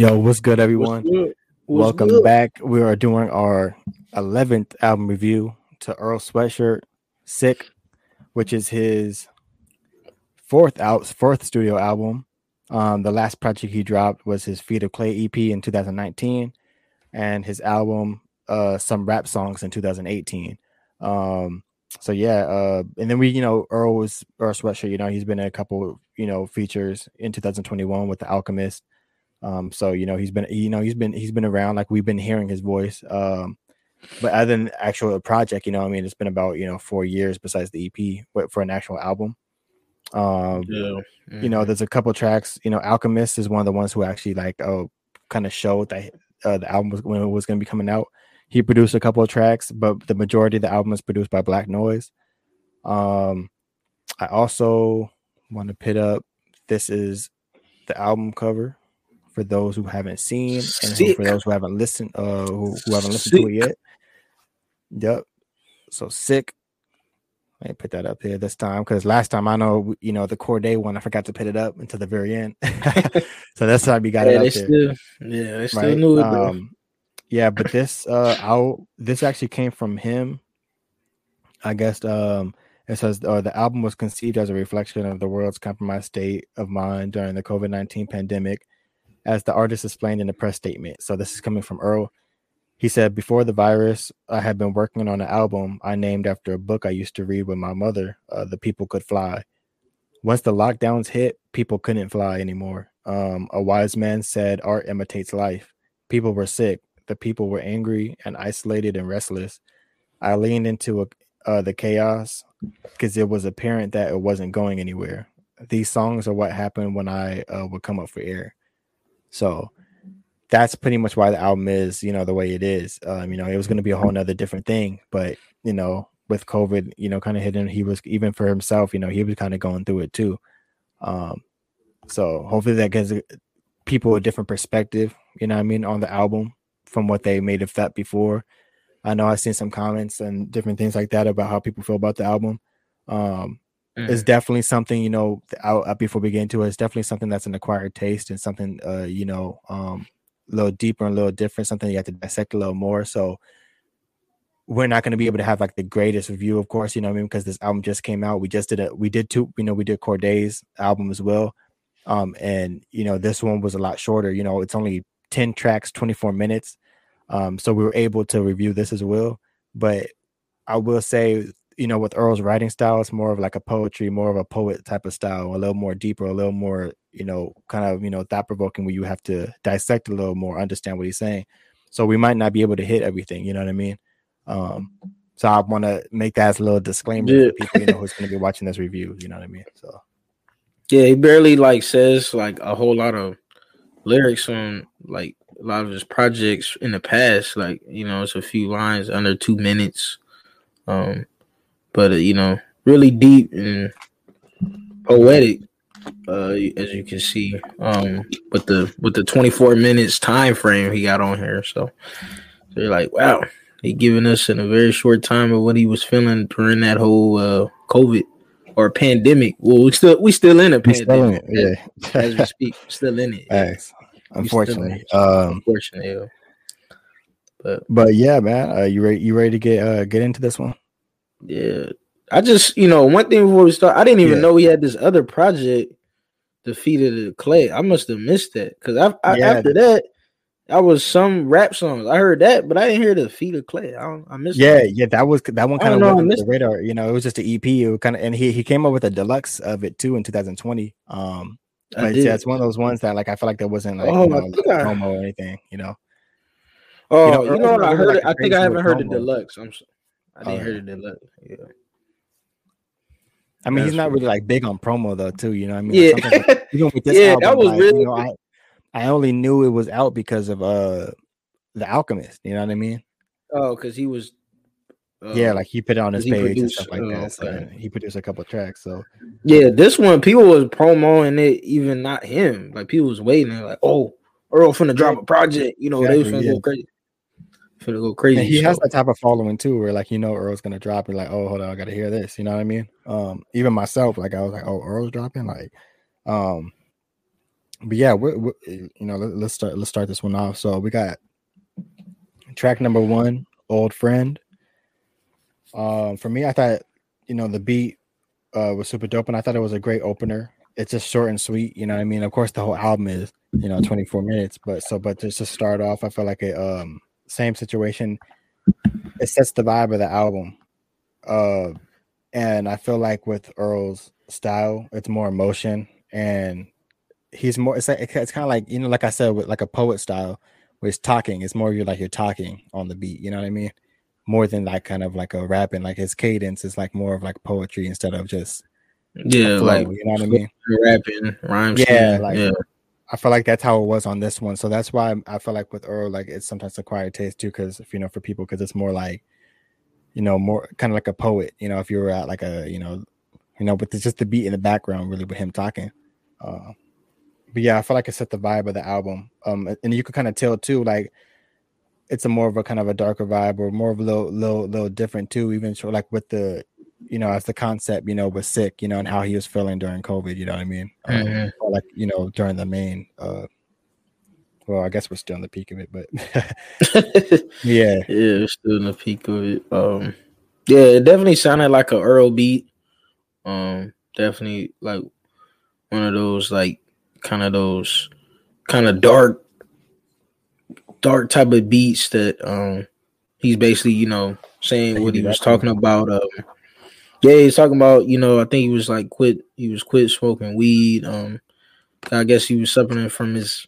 Yo, what's good, everyone? What's good? What's Welcome good? back. We are doing our 11th album review to Earl Sweatshirt, Sick, which is his fourth out fourth studio album. Um, the last project he dropped was his Feet of Clay EP in 2019, and his album uh, Some Rap Songs in 2018. Um, so yeah, uh, and then we, you know, Earl was Earl Sweatshirt. You know, he's been in a couple, you know, features in 2021 with The Alchemist. Um, so you know, he's been, you know, he's been he's been around. Like we've been hearing his voice. Um, but other than actual project, you know, I mean, it's been about you know four years besides the EP but for an actual album. Um, Yeah. you know, there's a couple tracks. You know, Alchemist is one of the ones who actually like oh kind of showed that uh, the album was when it was going to be coming out. He produced a couple of tracks, but the majority of the album is produced by Black Noise. Um, I also want to pit up. This is the album cover for those who haven't seen and who, for those who haven't listened, uh, who, who haven't listened to it yet. Yep. So sick. I put that up here this time because last time I know, you know, the core day one, I forgot to put it up until the very end. so that's how we got yeah, it up still, yeah, they still right? knew it. Um, yeah, but this uh out this actually came from him. I guess um it says uh, the album was conceived as a reflection of the world's compromised state of mind during the COVID 19 pandemic, as the artist explained in a press statement. So this is coming from Earl. He said, Before the virus, I had been working on an album I named after a book I used to read with my mother, uh, The People Could Fly. Once the lockdowns hit, people couldn't fly anymore. Um, a wise man said, Art imitates life. People were sick. The people were angry and isolated and restless. I leaned into a, uh, the chaos because it was apparent that it wasn't going anywhere. These songs are what happened when I uh, would come up for air. So that's pretty much why the album is, you know, the way it is. Um, you know, it was going to be a whole nother different thing, but you know, with COVID, you know, kind of hitting, he was even for himself, you know, he was kind of going through it too. Um, so hopefully that gives uh, people a different perspective, you know I mean, on the album from what they may have thought before. I know I've seen some comments and different things like that about how people feel about the album. Um, Mm. definitely something, you know, uh, before we get into it, it's definitely something that's an acquired taste and something, uh, you know, um, a little deeper and a little different, something you have to dissect a little more. So we're not going to be able to have like the greatest review, of course, you know I mean? Because this album just came out. We just did a, we did two, you know, we did Corday's album as well. Um, and you know, this one was a lot shorter, you know, it's only 10 tracks, 24 minutes. Um, so we were able to review this as well. But I will say, you know, with Earl's writing style, it's more of like a poetry, more of a poet type of style, a little more deeper, a little more, you know, kind of, you know, thought provoking where you have to dissect a little more, understand what he's saying. So we might not be able to hit everything, you know what I mean? Um, so I want to make that as a little disclaimer Yeah. for people, you know, who's going to be watching this review, you know what I mean? So Yeah, he barely like says like a whole lot of lyrics on like a lot of his projects in the past. Like you know, it's a few lines under two minutes. Um, but uh, you know, really deep and poetic. Uh, as you can see, um, with the with the twenty four minutes time frame he got on here, so, so you're like, wow, he giving us in a very short time of what he was feeling during that whole uh COVID or pandemic. Well, we still we still in a We're still in pandemic. it, yeah. as we speak, still in it. yeah. Unfortunately. Um, Unfortunately, yeah. but but yeah, man, uh, you ready? You ready to get uh, get into this one? Yeah, I just you know one thing before we start, I didn't even Yeah. know he had this other project, Defeated the Clay. I must have missed that because I, I Yeah. after that. That was some rap songs. I heard that, but I didn't hear the feet of clay. I, don't, I missed. Yeah, that. yeah, that was that one kind of know, I went the radar. You know, it was just an EP. It was kind of, and he he came up with a deluxe of it too in 2020. Um, I but did. yeah, it's one of those ones that like I feel like there wasn't like Oh, you know, think I- promo or anything. You know, Oh, you know, you know, what? I heard like I think I haven't heard the promo. deluxe. I'm. I didn't Oh, hear yeah. the deluxe. Yeah. I mean, he's not what- really like big on promo though, too. You know, what I mean, Yeah. Like, like, even with this Yeah, album, that was like, really you know, I I only knew it was out because of uh the Alchemist. You know what I mean? Oh, because he was. Uh, yeah, like he put it on his he page and stuff like oh, that. So okay. he produced a couple tracks. So Yeah, this one people was promoing it, even not him. Like people was waiting, like, "Oh, Earl finna drop a project." You know, they was finna Exactly, yeah. go crazy. Finna go crazy. And he has that type of following too, where like you know Earl's gonna drop, and like, oh, hold on, I gotta hear this. You know what I mean? Um, even myself, like I was like, oh, Earl's dropping, like, um, but yeah, we we you know, let, us start let's start this one off. So we got track number one, "Old Friend." Um, for me, I thought you know the beat uh, was super dope, and I thought it was a great opener. It's just short and sweet, you know what I mean. Of course, the whole album is you know 24 minutes, but so but just to start off, I feel like it um same situation. It sets the vibe of the album, uh, and I feel like with Earl's style, it's more emotion and he's more it's like it's kind of like you know like i said with like a poet style where he's talking it's more you're like you're talking on the beat you know what i mean more than like kind of like a rapping like his cadence is like more of like poetry instead of just yeah flow, like you know what i mean rapping rhymes yeah like yeah. I feel like that's how it was on this one so that's why i feel like with earl like it's sometimes acquired taste too because you know for people because it's more like you know more kind of like a poet you know if you were at like a you know you know but it's just the beat in the background really with him talking uh but yeah, I feel like it set the vibe of the album. Um, and you could kind of tell too, like it's a more of a kind of a darker vibe or more of a little, little, little different too. Even so, like with the, you know, as the concept, you know, was sick, you know, and how he was feeling during COVID. You know what I mean? Um, mm-hmm. like you know, during the main. uh well, I guess we're still in the peak of it, but yeah, yeah, we're still in the peak of it. Um, yeah, it definitely sounded like a Earl beat. Um, definitely like one of those like kind of those kind of dark dark type of beats that um he's basically you know saying what he was talking about um yeah he's talking about you know i think he was like quit he was quit smoking weed um i guess he was suffering from his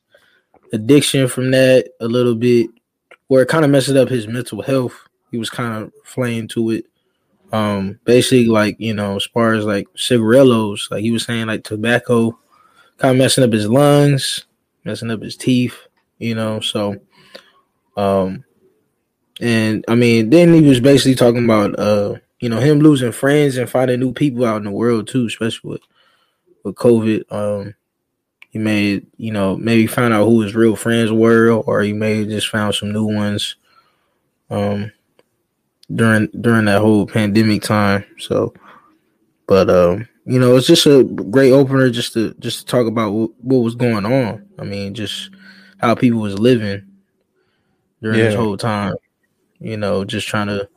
addiction from that a little bit where it kind of messed up his mental health he was kind of flaying to it um basically like you know as far as like cigarillos like he was saying like tobacco kind of messing up his lungs, messing up his teeth, you know. So, um, and I mean, then he was basically talking about, uh, you know, him losing friends and finding new people out in the world too, especially with with COVID. Um, he may, you know, maybe find out who his real friends were, or he may just found some new ones. Um, during during that whole pandemic time. So, but um, you know, it's just a great opener just to just to talk about what, what was going on. I mean, just how people was living during yeah. this whole time. You know, just trying to,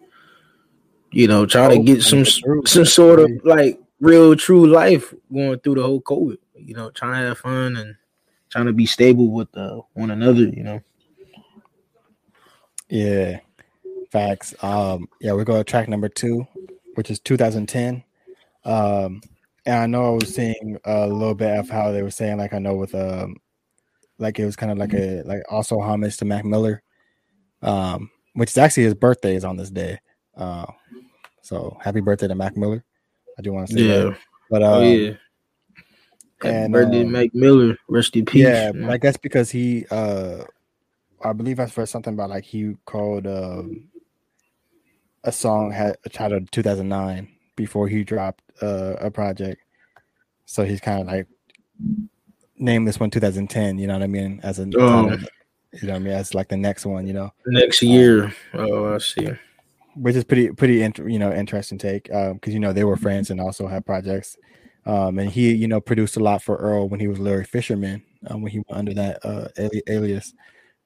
you know, trying to get some some sort of like real true life going through the whole COVID. You know, trying to have fun and trying to be stable with uh, one another. You know. Yeah, facts. Um, yeah, we're going to track number two, which is 2010. Um, and I know I was seeing a little bit of how they were saying, like I know with um, like it was kind of like a like also homage to Mac Miller, um, which is actually his birthday is on this day. Uh, so happy birthday to Mac Miller. I do want to say yeah. that. But oh, um, oh yeah. Happy and, birthday, um, Mac Miller. Rest in peace. Yeah, man. I guess because he, uh, I believe I read something about like he called um, a song had titled 2009 before he dropped uh, a project. So he's kind of like named this one 2010. You know what I mean? As a oh. you know what I mean as like the next one. You know, next year. Um, oh, I see. Which is pretty pretty int- you know interesting take because um, you know they were friends and also had projects. Um, and he you know produced a lot for Earl when he was Larry Fisherman um, when he went under that uh, alias.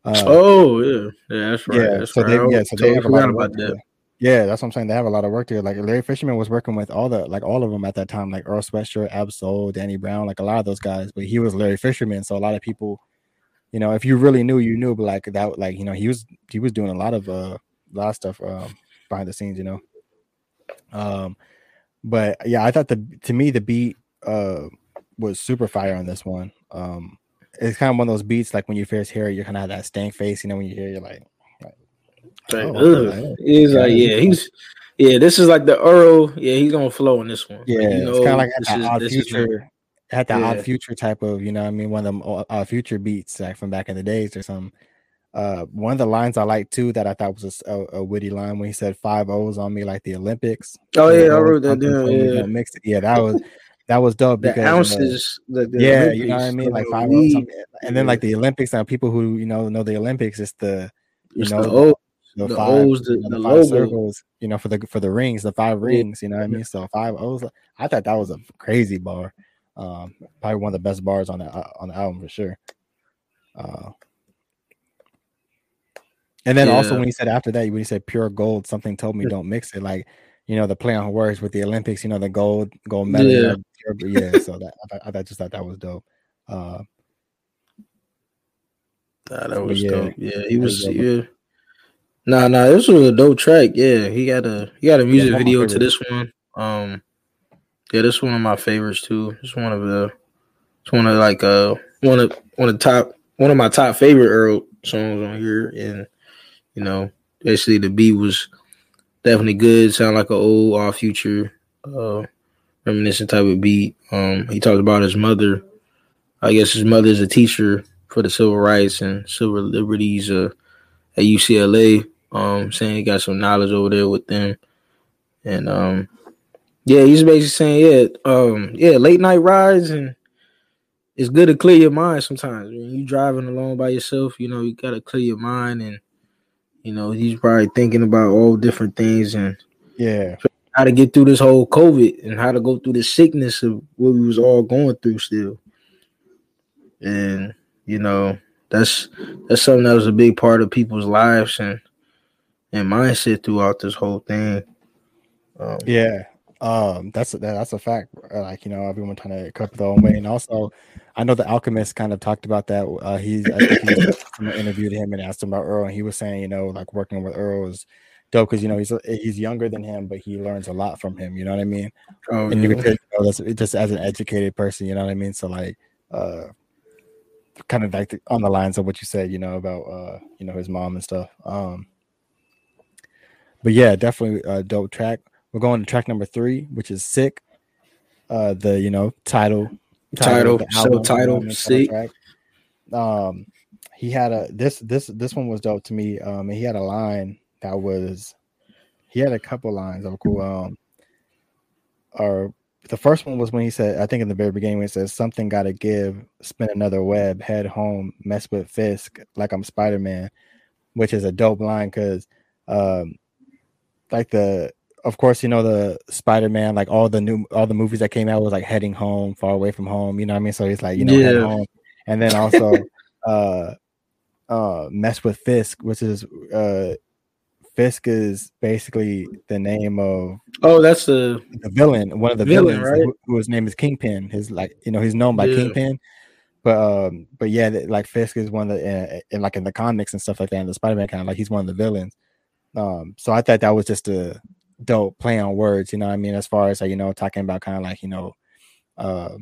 Uh, oh yeah, yeah, that's right. Yeah, that's so right. they yeah, so they have a lot work. That. Yeah, that's what I'm saying. They have a lot of work there. Like Larry Fisherman was working with all the like all of them at that time, like Earl Sweatshirt, Ab-Soul, Danny Brown, like a lot of those guys. But he was Larry Fisherman, so a lot of people, you know, if you really knew, you knew. But like that, like you know, he was he was doing a lot of uh, a lot of stuff um, behind the scenes, you know. Um, but yeah, I thought the to me the beat uh was super fire on this one. Um, it's kind of one of those beats like when you first hear it, you're kind of have that stank face, you know, when you hear it, you're like like, oh, he's like, yeah, he's yeah. This is like the Earl. Yeah, he's gonna flow in this one. Yeah, like, you know, it's kind of like at odd future, at the yeah. odd future type of, you know, I mean, one of them odd future beats like from back in the days or something. Uh, one of the lines I like too that I thought was a, a, witty line when he said five O's on me like the Olympics. Oh yeah, I wrote that down. Yeah, mix it. yeah, that was that was dope because the ounces. Uh, the, the yeah, Olympics, you know what I mean, like five O's. And then like the Olympics now, people who you know know the Olympics, it's the you it's know the the, the five, O's, the, you know, the, the five circles, you know, for the for the rings, the five rings, you know what I mean? So five O's. I thought that was a crazy bar. Um, probably one of the best bars on the uh, on the album for sure. Uh, and then yeah. also when he said after that, when he said pure gold, something told me don't mix it. Like, you know, the play on words with the Olympics, you know, the gold, gold medal. Yeah. yeah so that I, I, just thought that was dope. Uh, nah, that was yeah, dope. Yeah, he was. Yeah. Nah, nah, this was a dope track. Yeah, he got a he got a music yeah, video to this one. Um, yeah, this is one of my favorites too. It's one of the, it's one of like uh one of one of top one of my top favorite Earl songs on here, and you know, basically the beat was definitely good. Sound like an old Odd Future uh reminiscent type of beat. Um he talked about his mother. I guess his mother is a teacher for the civil rights and civil liberties uh, at UCLA. Um saying he got some knowledge over there with them. And um yeah, he's basically saying, yeah, um, yeah, late night rides and it's good to clear your mind sometimes. When you're driving alone by yourself, you know, you gotta clear your mind and you know, he's probably thinking about all different things and yeah, how to get through this whole COVID and how to go through the sickness of what we was all going through still. And you know, that's that's something that was a big part of people's lives and and mindset throughout this whole thing. Um, yeah, um, that's that's a fact. Like you know, everyone trying to cut their own way, and also I know the Alchemist kind of talked about that. Uh, he's I think he interviewed him and asked him about Earl, and he was saying, you know, like working with Earl is dope because you know he's he's younger than him, but he learns a lot from him. You know what I mean? Oh, and yeah. you can you know, that's just as an educated person. You know what I mean? So like, uh, kind of like the, on the lines of what you said, you know, about uh, you know, his mom and stuff. Um, but yeah, definitely a dope track. We're going to track number three, which is "Sick." Uh, the you know title title, title title, sick. Um, he had a this this this one was dope to me. Um, and he had a line that was he had a couple lines that were cool. Um, or the first one was when he said, I think in the very beginning when he says something gotta give, spin another web, head home, mess with Fisk like I'm Spider Man, which is a dope line because um like the of course, you know the Spider Man, like all the new all the movies that came out was like heading home, far away from home. You know what I mean? So he's like, you know, yeah. home, and then also uh uh mess with Fisk, which is uh Fisk is basically the name of oh, that's the the villain, one of the villain, villains, right? who, whose name is Kingpin. His like you know he's known by yeah. Kingpin, but um but yeah, like Fisk is one of the in, in like in the comics and stuff like that. In the Spider Man kind of like he's one of the villains. Um, so I thought that was just a dope play on words, you know I mean? As far as like, you know, talking about kind of like, you know, uh,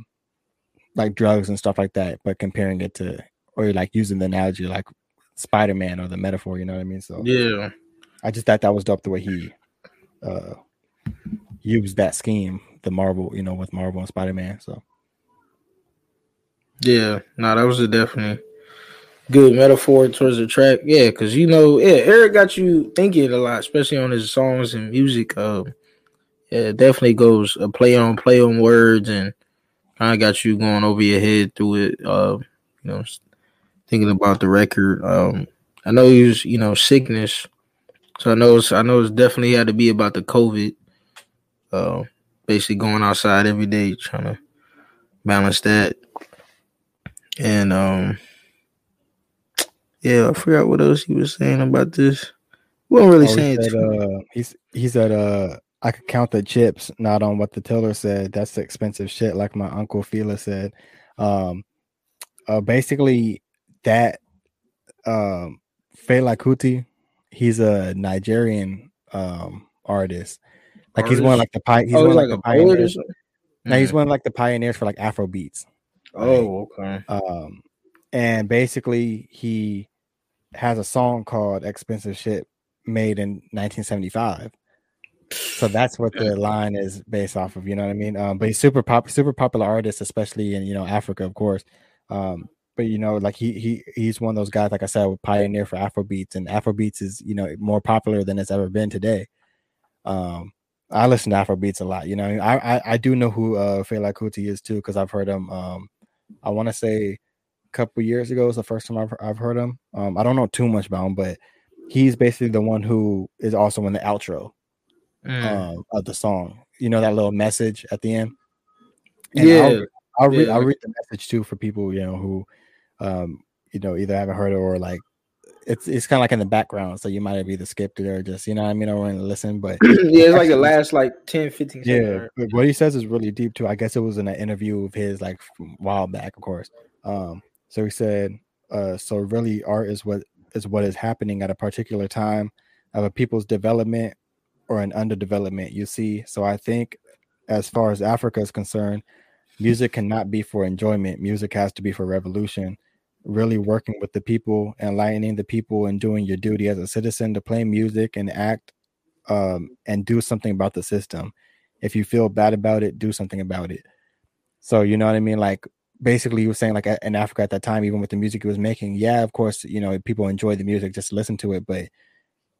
like drugs and stuff like that, but comparing it to or like using the analogy like Spider Man or the metaphor, you know what I mean? So yeah. I just thought that was dope the way he uh used that scheme, the Marvel, you know, with Marvel and Spider Man. So yeah, no, that was a definitely good metaphor towards the track. Yeah, because you know, yeah, Eric got you thinking a lot, especially on his songs and music. Um, yeah, definitely goes a play on play on words and kind of got you going over your head through it. Uh, you know, thinking about the record. Um, I know he was, you know, sickness, so I know it's, I know it's definitely had to be about the COVID. Uh, basically going outside every day, trying to balance that, and um yeah, I forgot what else he was saying about this. We weren't really oh, saying he said, uh, he's he said uh I could count the chips, not on what the teller said. That's expensive shit, like my uncle Fela said. Um uh basically that um Fela Kuti, he's a Nigerian um artist. Like artist? he's one of like the pi- he's oh, one like, like the pioneers. Now mm. he's one of like the pioneers for like Afro beats. Oh, okay. Um and basically he has a song called "Expensive Shit" made in 1975. So that's what the line is based off of. You know what I mean? Um, but he's super pop, super popular artist, especially in you know Africa, of course. Um, but you know, like he he he's one of those guys, like I said, would pioneer for Afrobeats, and Afrobeats is you know more popular than it's ever been today. Um, I listen to Afrobeats a lot. You know, I I, I do know who uh Fela Kuti is too because I've heard him. Um, I want to say couple years ago. It's the first time I've, I've heard him. Um, I don't know too much about him, but he's basically the one who is also in the outro mm. um, of the song. You know that little message at the end. And yeah, I'll read Yeah, I'll read the message too for people you know who, um, you know, either haven't heard it or like it's it's kind of like in the background, so you might have either skipped it or just you know what I mean or want to listen. But yeah, it's like the last like 10, 15 seconds. yeah, what he says is really deep too. I guess it was in an interview of his like from a while back, of course. Um, so he said, uh, so really art is what is what is happening at a particular time of a people's development or an underdevelopment. You see, so I think as far as Africa is concerned, music cannot be for enjoyment. Music has to be for revolution. Really working with the people, enlightening the people, and doing your duty as a citizen to play music and act um, and do something about the system. If you feel bad about it, do something about it. So you know what I mean? Like basically, he was saying like in Africa at that time, even with the music he was making, yeah, of course, you know, people enjoy the music, just listen to it, but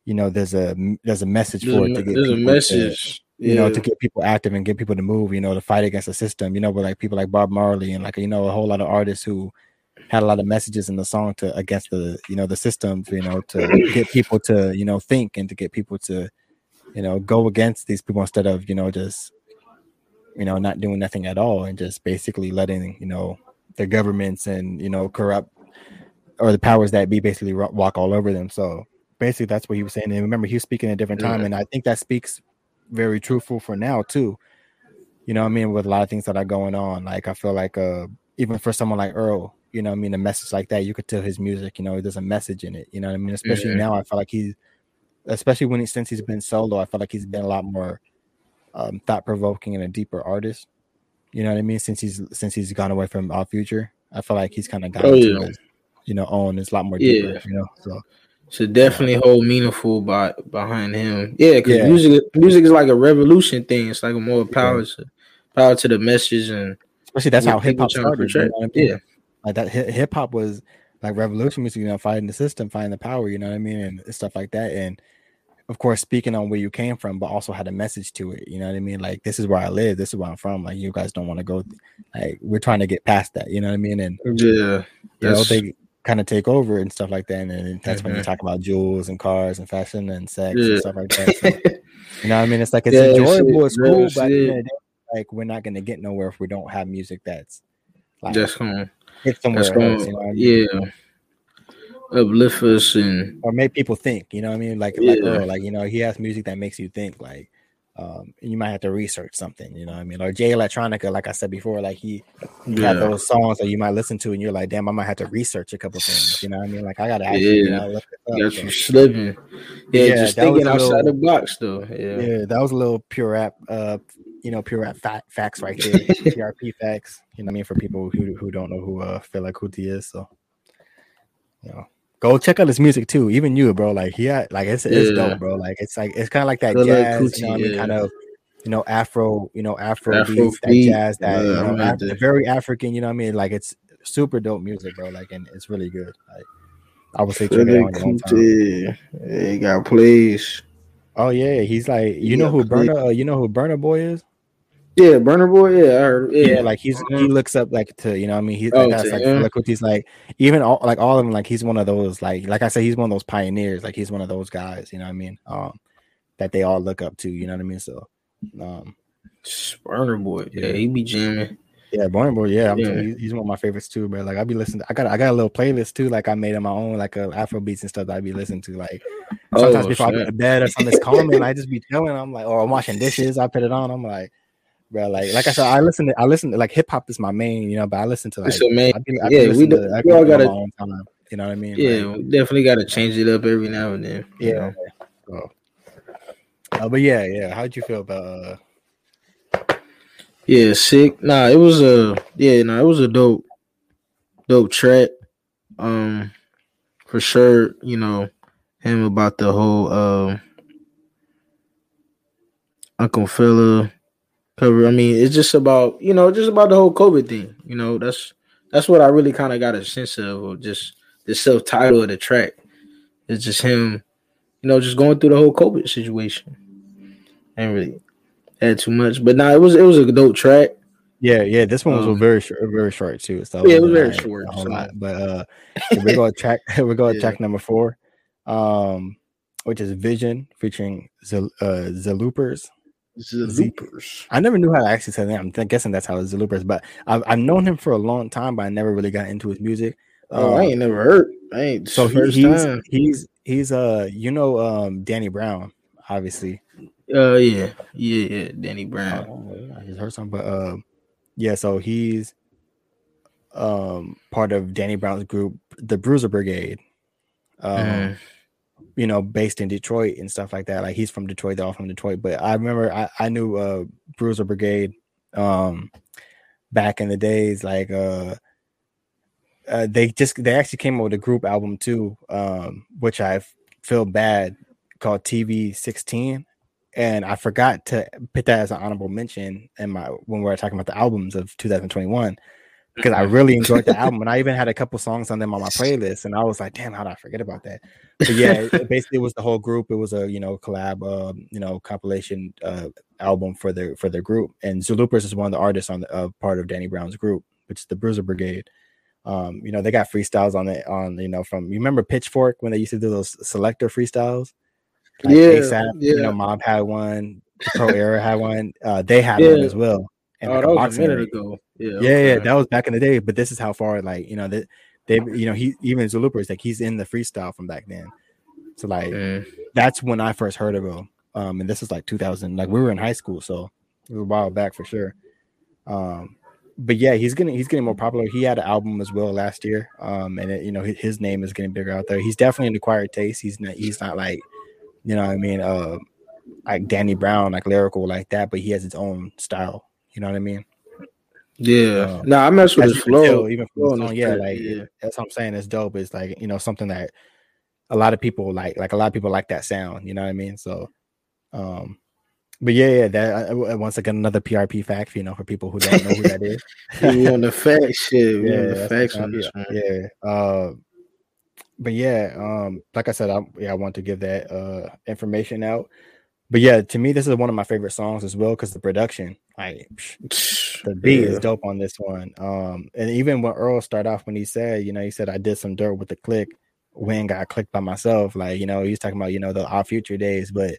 you know, there's a there's a message There's, for a, it to get there's a people to- message. you know, to get people active and get people to move, you know, to fight against the system, you know, with like people like Bob Marley and like you know a whole lot of artists who had a lot of messages in the song to against the you know the systems, you know, to get people to you know think and to get people to you know go against these people instead of you know just you know not doing nothing at all and just basically letting you know the governments and you know corrupt or the powers that be basically walk all over them. So basically, that's what he was saying. And remember, he was speaking at a different time, Yeah. and I think that speaks very truthful for now too. You know, what I mean, with a lot of things that are going on, like I feel like uh even for someone like Earl, you know, what I mean, a message like that, you could tell his music, you know, there's a message in it. You know, what I mean, especially Mhm. now, I feel like he's, especially when he since he's been solo, I feel like he's been a lot more um, thought provoking and a deeper artist. You know what I mean? Since he's since he's gone away from Odd Future, I feel like he's kind of gone Oh, yeah. his, you know, own. It's a lot more Yeah. You know, so So definitely hold meaningful by behind him. Yeah, because Yeah. music music is like a revolution thing. It's like a more power to power to the message and especially that's how hip hop started. You know I mean? Yeah. like that hip hop was like revolution music, you know, fighting the system, fighting the power, you know what I mean, and stuff like that. And of course, speaking on where you came from, but also had a message to it. You know what I mean? Like this is where I live, this is where I'm from. Like you guys don't want to go. Like we're trying to get past that. You know what I mean? And Yeah. you know they kind of take over and stuff like that. And then that's when you Mhm. talk about jewels and cars and fashion and sex Yeah. and stuff like that. So, you know what I mean? It's like it's Yeah, shit, enjoyable, it's cool, but at the shit. end of the day, like we're not gonna get nowhere if we don't have music that's like That's going somewhere that's else, you know I mean? yeah. Uplift us and or make people think. You know what I mean? Like like Yeah. Earl, like you know, he has music that makes you think. Like um, you might have to research something. You know what I mean? Or Jay Electronica, like I said before, like he, he yeah. had those songs that you might listen to, and you're like, damn, I might have to research a couple things. You know what I mean? Like I gotta actually, you Yeah. know, look this up. got So, you slipping. Yeah, Yeah, just thinking outside little- the box though. Yeah. yeah, that was a little pure rap, uh, you know, pure rap fa- facts right there. PRP facts. You know what I mean? For people who who don't know who uh like Kuti is, so you know. Go check out his music too. Even you, bro. Like he had, like it's it's Yeah. dope, bro. Like it's like it's kind of like that Feel like jazz, you know what I mean? yeah. Kind of, you know, Afro, you know, Afro, Afro beats, that jazz, that you know, I Af- that. very African. You know what I mean? Like it's super dope music, bro. Like and it's really good. Like I would say check it out on your own time. Yeah, yeah, he got plays. Oh yeah, he's like you know who Burna, uh, you know who Burna Boy is? Yeah, Burna Boy. Yeah, I heard. yeah, Yeah, like he's he Mhm. looks up like to you know what I mean he Oh, like that's to like him? like he's like even all like all of them like he's one of those like like I said he's one of those pioneers like he's one of those guys you know what I mean um that they all look up to you know what I mean so um Burna Boy. Yeah, Yeah. he be jamming. yeah Burna Boy yeah, Yeah. telling he's one of my favorites too but like I be listening I got I got a little playlist too like I made on my own like uh, Afro beats and stuff that I be listening to like sometimes Oh, before I go to bed or something's calming I just be chilling I'm like or I'm washing dishes I put it on I'm like bro like like I said I listen to I listen to like hip hop is my main you know but I listen to like It's a main- I be, I yeah, we do- to, we all gotta- my own time, you know what I mean Yeah, Like, definitely got to change it up every now and then. yeah so, uh, but yeah yeah how'd you feel about uh Yeah, sick. Nah, it was a yeah, nah, it was a dope, dope track. Um, for sure, you know, him about the whole um Uncle Fela cover. I mean, it's just about you know, just about the whole COVID thing. You know, that's that's what I really kind of got a sense of, or just the self title of the track. It's just him, you know, just going through the whole COVID situation. Ain't really had too much, but nah, it was it was a dope track. yeah yeah this one was Um, very short very short too so Yeah, it was very short, so- lot. but uh if we go to track we go to Yeah. track number four um which is Vision featuring Zel, uh Zeloopers Loopers. I never knew how to actually say that. I'm guessing that's how it's Loopers, but I've, I've known him for a long time, but I never really got into his music. Oh, I ain't never heard. I ain't So he, first he's time. he's he's uh you know um Danny Brown obviously. Uh, yeah, yeah, yeah. Danny Brown. Oh, I just heard something, but um yeah, so he's um part of Danny Brown's group, the Bruiser Brigade. Um, Mhm. You know, based in Detroit and stuff like that. Like he's from Detroit, they're all from Detroit. But I remember I, I knew uh Bruiser Brigade um back in the days, like uh uh, they just they actually came out with a group album too, um, which I feel bad called TV 16. And I forgot to put that as an honorable mention in my when we were talking about the albums of 2021 because I really enjoyed the album and I even had a couple songs on them on my playlist and I was like, damn, how did I forget about that? But yeah, it, it basically was the whole group. It was a you know collab, uh, you know compilation uh, album for their for their group. And ZelooperZ is one of the artists on the uh, part of Danny Brown's group, which is the Bruiser Brigade. Um, you know they got freestyles on it on you know from you remember Pitchfork when they used to do those selector freestyles. Like Yeah, ASAP, you know Mob had one, Pro Era had one. Uh, they had Yeah. one as well. And oh, like that was a minute ago. Yeah, Yeah, yeah, that was back in the day. But this is how far, like, you know, that they, you know, he even ZelooperZ, like, he's in the freestyle from back then. So, like, Mm. that's when I first heard of him. Um, and this is like 2000, like, we were in high school, so it was a while back for sure. Um, but yeah, he's getting he's getting more popular. He had an album as well last year. Um, and it, you know, his, his name is getting bigger out there. He's definitely an acquired taste. He's not he's not like, you know, what I mean, uh, like Danny Brown, like lyrical like that, but he has his own style. You know what I mean? Yeah. Um, no, I mess with his you tell, flow. even from flow on song, yeah, like yeah. that's what I'm saying. It's dope. It's like you know something that a lot of people like. Like a lot of people like that sound. You know what I mean? So, um, but yeah, yeah. That uh, once again another PRP fact. You know, for people who don't know who that is. we on the fact shit. We yeah, on the facts on this yeah. Uh, but yeah, um, like I said, I yeah, I want to give that uh information out. But yeah, to me, this is one of my favorite songs as well because the production, like the beat is dope on this one. Um, and even when Earl started off, when he said, you know, he said I did some dirt with the click, when got clicked by myself, like you know, he's talking about you know the Odd Future days, but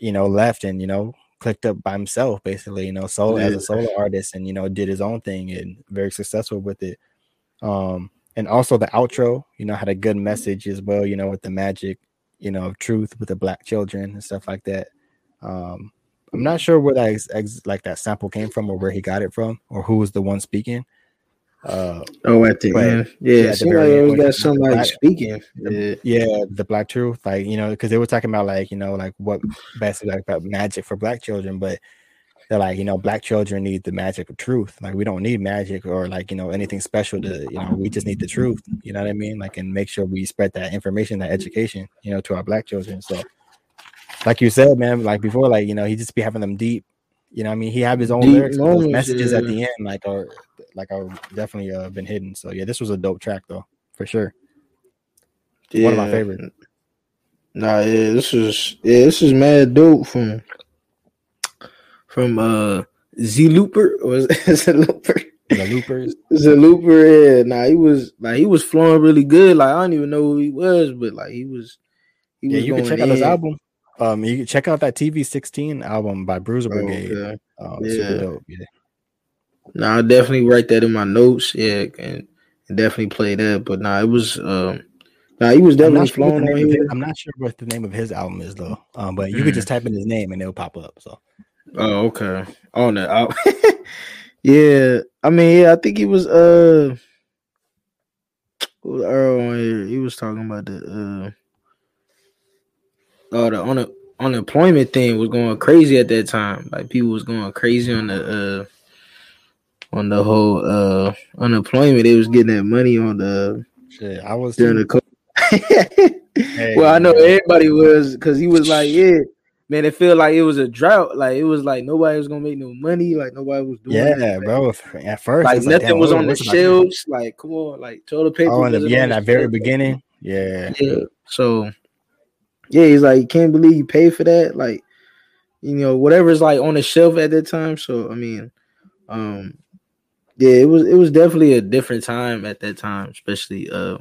you know, left and you know clicked up by himself, basically, you know, solo as a solo artist, and you know, did his own thing and very successful with it. Um, and also the outro, you know, had a good message as well, you know, with the magic, you know, of truth with the black children and stuff like that. Um, I'm not sure where that ex- ex- like that sample came from or where he got it from or who was the one speaking. Uh, Oh, at the end. yeah, Yeah, it the seemed like it was got somebody black- speaking. Yeah. yeah, the black truth, like you know, because they were talking about like you know, like what basically like about magic for black children, but they're like you know, black children need the magic of truth. Like we don't need magic or like you know anything special to you know, we just need the truth. You know what I mean? Like and make sure we spread that information, that education, you know, to our black children. So, like you said, man, like before, like you know, he just be having them deep. You know, what I mean, he have his own Deep lyrics, moments, messages at the end, like are like are definitely uh, been hidden. So yeah, this was a dope track though, for sure. One of my favorite. Nah, yeah, this is yeah, this is mad dope from from uh Z Looper was Z Looper. The loopers. Z Looper, yeah. Nah, he was like he was flowing really good. Like I don't even know who he was, but like he was he Yeah, was you can check out his album. Um, you can check out that TV 16 album by Bruiser Oh, Brigade. okay. Um, super Yeah. dope. Yeah. Nah, I definitely write that in my notes. Yeah, and, and definitely play that. But nah, it was um nah, he was definitely sure flowing the on name of here. his, I'm not sure what the name of his album is though. Um, but you could Mm. just type in his name and it'll pop up. So Oh, okay. On the out. yeah. I mean, yeah, I think he was uh what was Earl on here. He was talking about the uh oh the un- unemployment thing was going crazy at that time. Like people was going crazy on the uh on the whole uh unemployment. They was getting that money on the shit, I was during the COVID. well, I know man. everybody was because he was like, yeah, man, it felt like it was a drought. Like it was like nobody was gonna make no money. Like nobody was doing. yeah, bro. At first, Like nothing damn, was on the what's about to- shelves. Like come on, like toilet paper. Oh, in the, yeah, in that very beginning. Yeah, Yeah. So yeah, he's like, can't believe you paid for that. Like, you know, whatever's like on the shelf at that time. So I mean, um, yeah, it was it was definitely a different time at that time, especially uh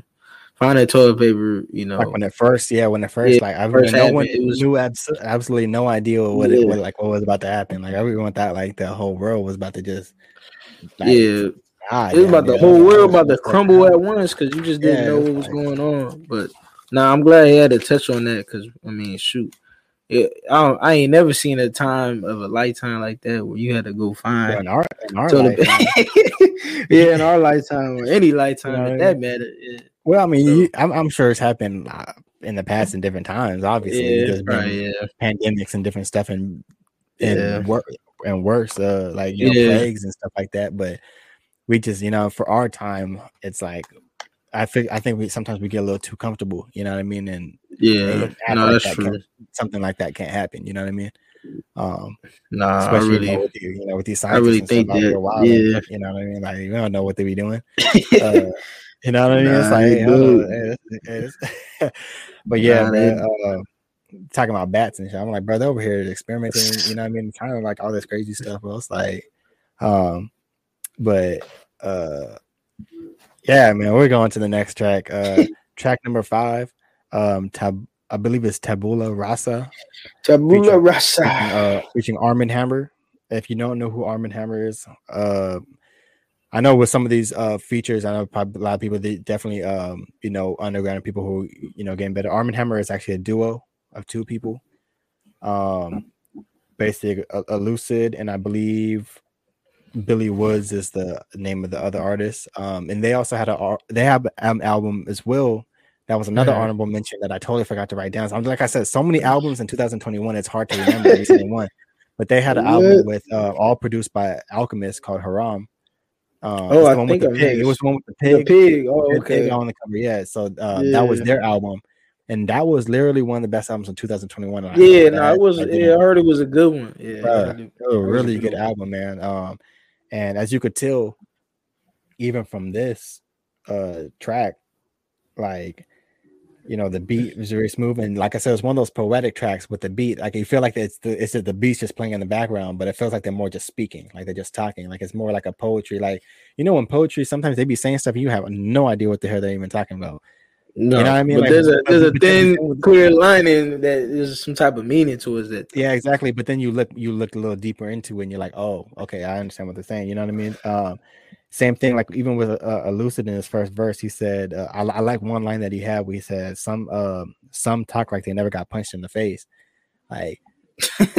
find that toilet paper, you know, like when it first, yeah, when it first, yeah, like I first no one was, knew abs- absolutely no idea what yeah. it was like, what was about to happen. Like everyone thought like the whole world was about to just, like, yeah, ah, it was about the whole world about to crumble at once because you just didn't yeah, know what was like, going on. But now nah, I'm glad he had to touch on that because I mean, shoot, it, I, I ain't never seen a time of a lifetime like that where you had to go find. Yeah, in our, in our lifetime. yeah, in our lifetime or any lifetime, you know, that matter. Well, I mean, so, you, I'm, I'm sure it's happened uh, in the past in different times. Obviously, yeah, been yeah. pandemics and different stuff and and yeah. work and worse, uh, like you know, yeah. plagues and stuff like that. But we just, you know, for our time, it's like I think I think we sometimes we get a little too comfortable. You know what I mean? And yeah, no, like that's that true. something like that can't happen. You know what I mean? Um, nah, especially really, you know, with, the, you know, with these scientists I really think that, yeah. you know what I mean? Like we don't know what they be doing. uh, you know what I mean? Nah, it's like, hey, it's, but yeah, nah, man. Uh, talking about bats and shit. I'm like, brother, over here experimenting. You know what I mean? Kind of like all this crazy stuff. But it's like, um, but uh, yeah, man, we're going to the next track. Uh, track number five. Um, tab- I believe it's Tabula Rasa. Tabula featuring, Rasa. Uh, featuring Armand Hammer. If you don't know who Armand Hammer is, uh, I know with some of these uh, features, I know probably a lot of people they definitely um, you know underground people who you know getting better. Armand Hammer is actually a duo of two people. Um, basically a, Elucid and I believe Billy Woods is the name of the other artist. Um, and they also had a they have an album as well. That was another mm-hmm. honorable mention that I totally forgot to write down. So I'm like I said, so many albums in 2021, it's hard to remember single one. But they had an album with uh, all produced by Alchemist called Haram. Uh, oh, I think the pig. It was one with the pig. The pig. Oh, okay. Pig on the cover. Yeah. So uh, yeah. that was their album, and that was literally one of the best albums in 2021. Yeah, no, it was. Yeah, I heard it was a good one. Yeah, uh, it was a really good album, man. Um, and as you could tell, even from this uh track, like you know, the beat was very smooth. And like I said, it's one of those poetic tracks with the beat. Like you feel like it's the it's the beats just playing in the background, but it feels like they're more just speaking, like they're just talking. Like it's more like a poetry. Like you know, in poetry, sometimes they be saying stuff you have no idea what the hell they're even talking about. No, you know what I mean. Like, there's a there's a thin clear line in that there's some type of meaning to it. That yeah, exactly. But then you look you look a little deeper into it, and you're like, oh, okay, I understand what they're saying. You know what I mean? Um, same thing. Like even with uh, Lucid in his first verse, he said, uh, I, I, like one line that he had where he said, "Some uh, some talk like they never got punched in the face." Like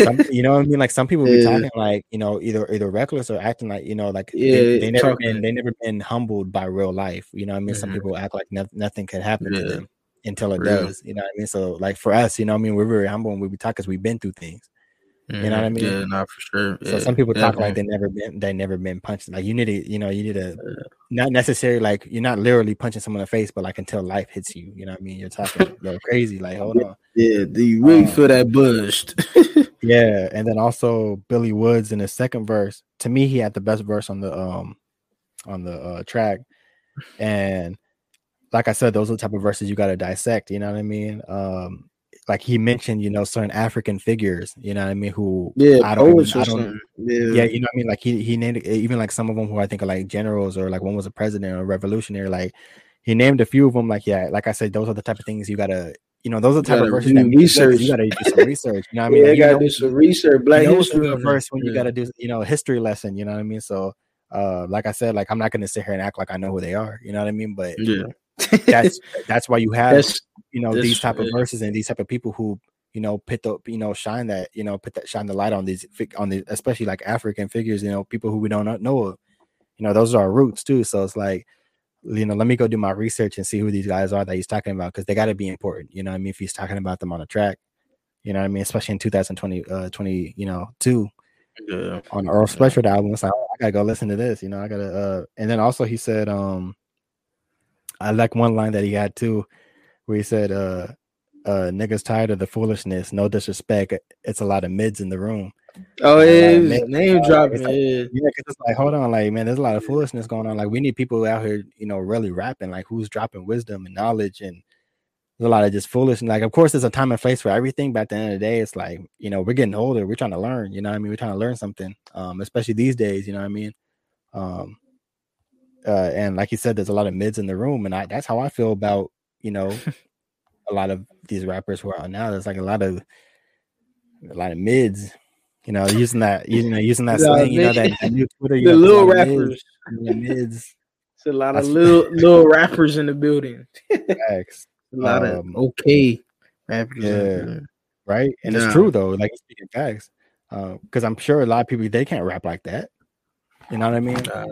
some, you know what I mean? Like some people yeah. be talking like you know either either reckless or acting like you know like yeah, they, they never been they never been humbled by real life. You know what I mean? Mm-hmm. Some people act like no, nothing could happen yeah. to them until it real. does. You know what I mean? So like for us, you know what I mean? We're very humble and we talk because we've been through things. Mm-hmm. You know what I mm-hmm. mean? Yeah, not for sure. So some people talk like they never been they never been punched. Like you need to, you know, you need to not necessarily like you're not literally punching someone in the face, but like until life hits you. You know what I mean? You're talking a little crazy. Like hold on. Yeah, do you really um, feel that burst? yeah, and then also Billy Woods in the second verse. To me, he had the best verse on the um on the uh, track, and like I said, those are the type of verses you got to dissect. You know what I mean? Um, like he mentioned, you know, certain African figures, you know what I mean, who yeah, I don't, I don't yeah. yeah, you know what I mean. Like he he named even like some of them who I think are like generals or like one was a president or a revolutionary. Like he named a few of them. Like yeah, like I said, those are the type of things you gotta. You know, those are the type of verses that research. You gotta do some research. You know what I mean? Yeah, like, you gotta do some research. Black you know, history first when yeah. you gotta do, you know, history lesson. You know what I mean? So, uh, like I said, like I'm not gonna sit here and act like I know who they are. You know what I mean? But yeah, that's that's why you have that's, you know these type of verses and these type of people who you know put the you know shine that you know put that shine the light on these on the especially like African figures you know people who we don't know of. You know those are our roots too. So it's like you know let me go do my research and see who these guys are that he's talking about because they got to be important you know I mean if he's talking about them on a track. You know I mean? Especially in 2020 uh 20 you know two. Yeah. on Earl Sweatshirt album it's like oh, I gotta go listen to this you know I gotta uh and then also he said um I like one line that he had too where he said uh uh niggas tired of the foolishness. No disrespect. It's a lot of mids in the room. Oh yeah, like, name uh, dropping. Like, yeah, because it's like, hold on, like man, there's a lot of foolishness going on. Like we need people out here, you know, really rapping. Like who's dropping wisdom and knowledge and there's a lot of just foolishness. Like, of course, there's a time and place for everything. But at the end of the day, it's like, you know, we're getting older. We're trying to learn. You know I mean? We're trying to learn something. Um, especially these days. You know what I mean? Um, uh, and like you said, there's a lot of mids in the room, and I that's how I feel about you know, a lot of these rappers who are out now, there's like a lot of a lot of mids, you know, using that, you know, using that slang, you know, that, that new Twitter, you the know, little mids, rappers. you mids, It's a lot That's- of little little rappers in the building. facts, A lot Um, of okay rappers. yeah. right? And it's true though, like speaking facts, because I'm sure a lot of people they can't rap like that. You know what I mean? Nah,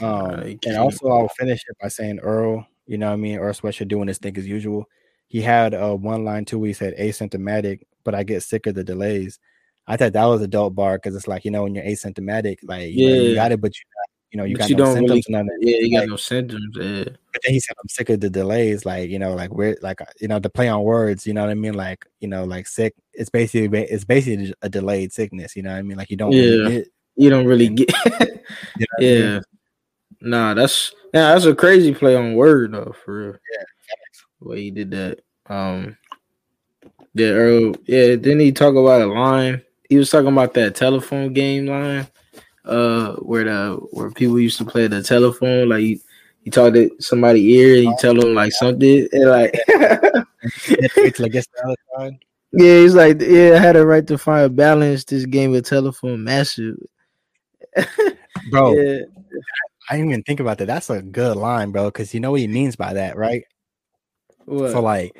Um, and also, I'll finish it by saying Earl, you know what I mean? Earl Sweatshirt doing his thing as usual. He had uh, one line too where he said asymptomatic, but I get sick of the delays. I thought that was a dope bar because it's like, you know, when you're asymptomatic, like, you, know, you got it, but you, got, you know, you But got you no symptoms. really- yeah, you got like- no symptoms. Yeah. But then he said, I'm sick of the delays. Like, you know, like, we're like, uh, you know, the play on words, you know what I mean? Like, you know, like sick, it's basically, it's basically a delayed sickness, you know what I mean? Like, you don't really Yeah. get, You don't really get. you know what I mean? Nah, that's yeah, that's a crazy play on word though, for real. Yeah, The way he did that. Um yeah, Earl, yeah, didn't he talk about a line? He was talking about that telephone game line, uh, where the where people used to play the telephone, like you, you talk to somebody ear and you tell them like something and like Wait till it the other. Yeah, he's like, yeah, I had a right to find a balance. This game of telephone massive. Bro, Yeah, I didn't even think about that. That's a good line, bro, because you know what he means by that, right? what? So like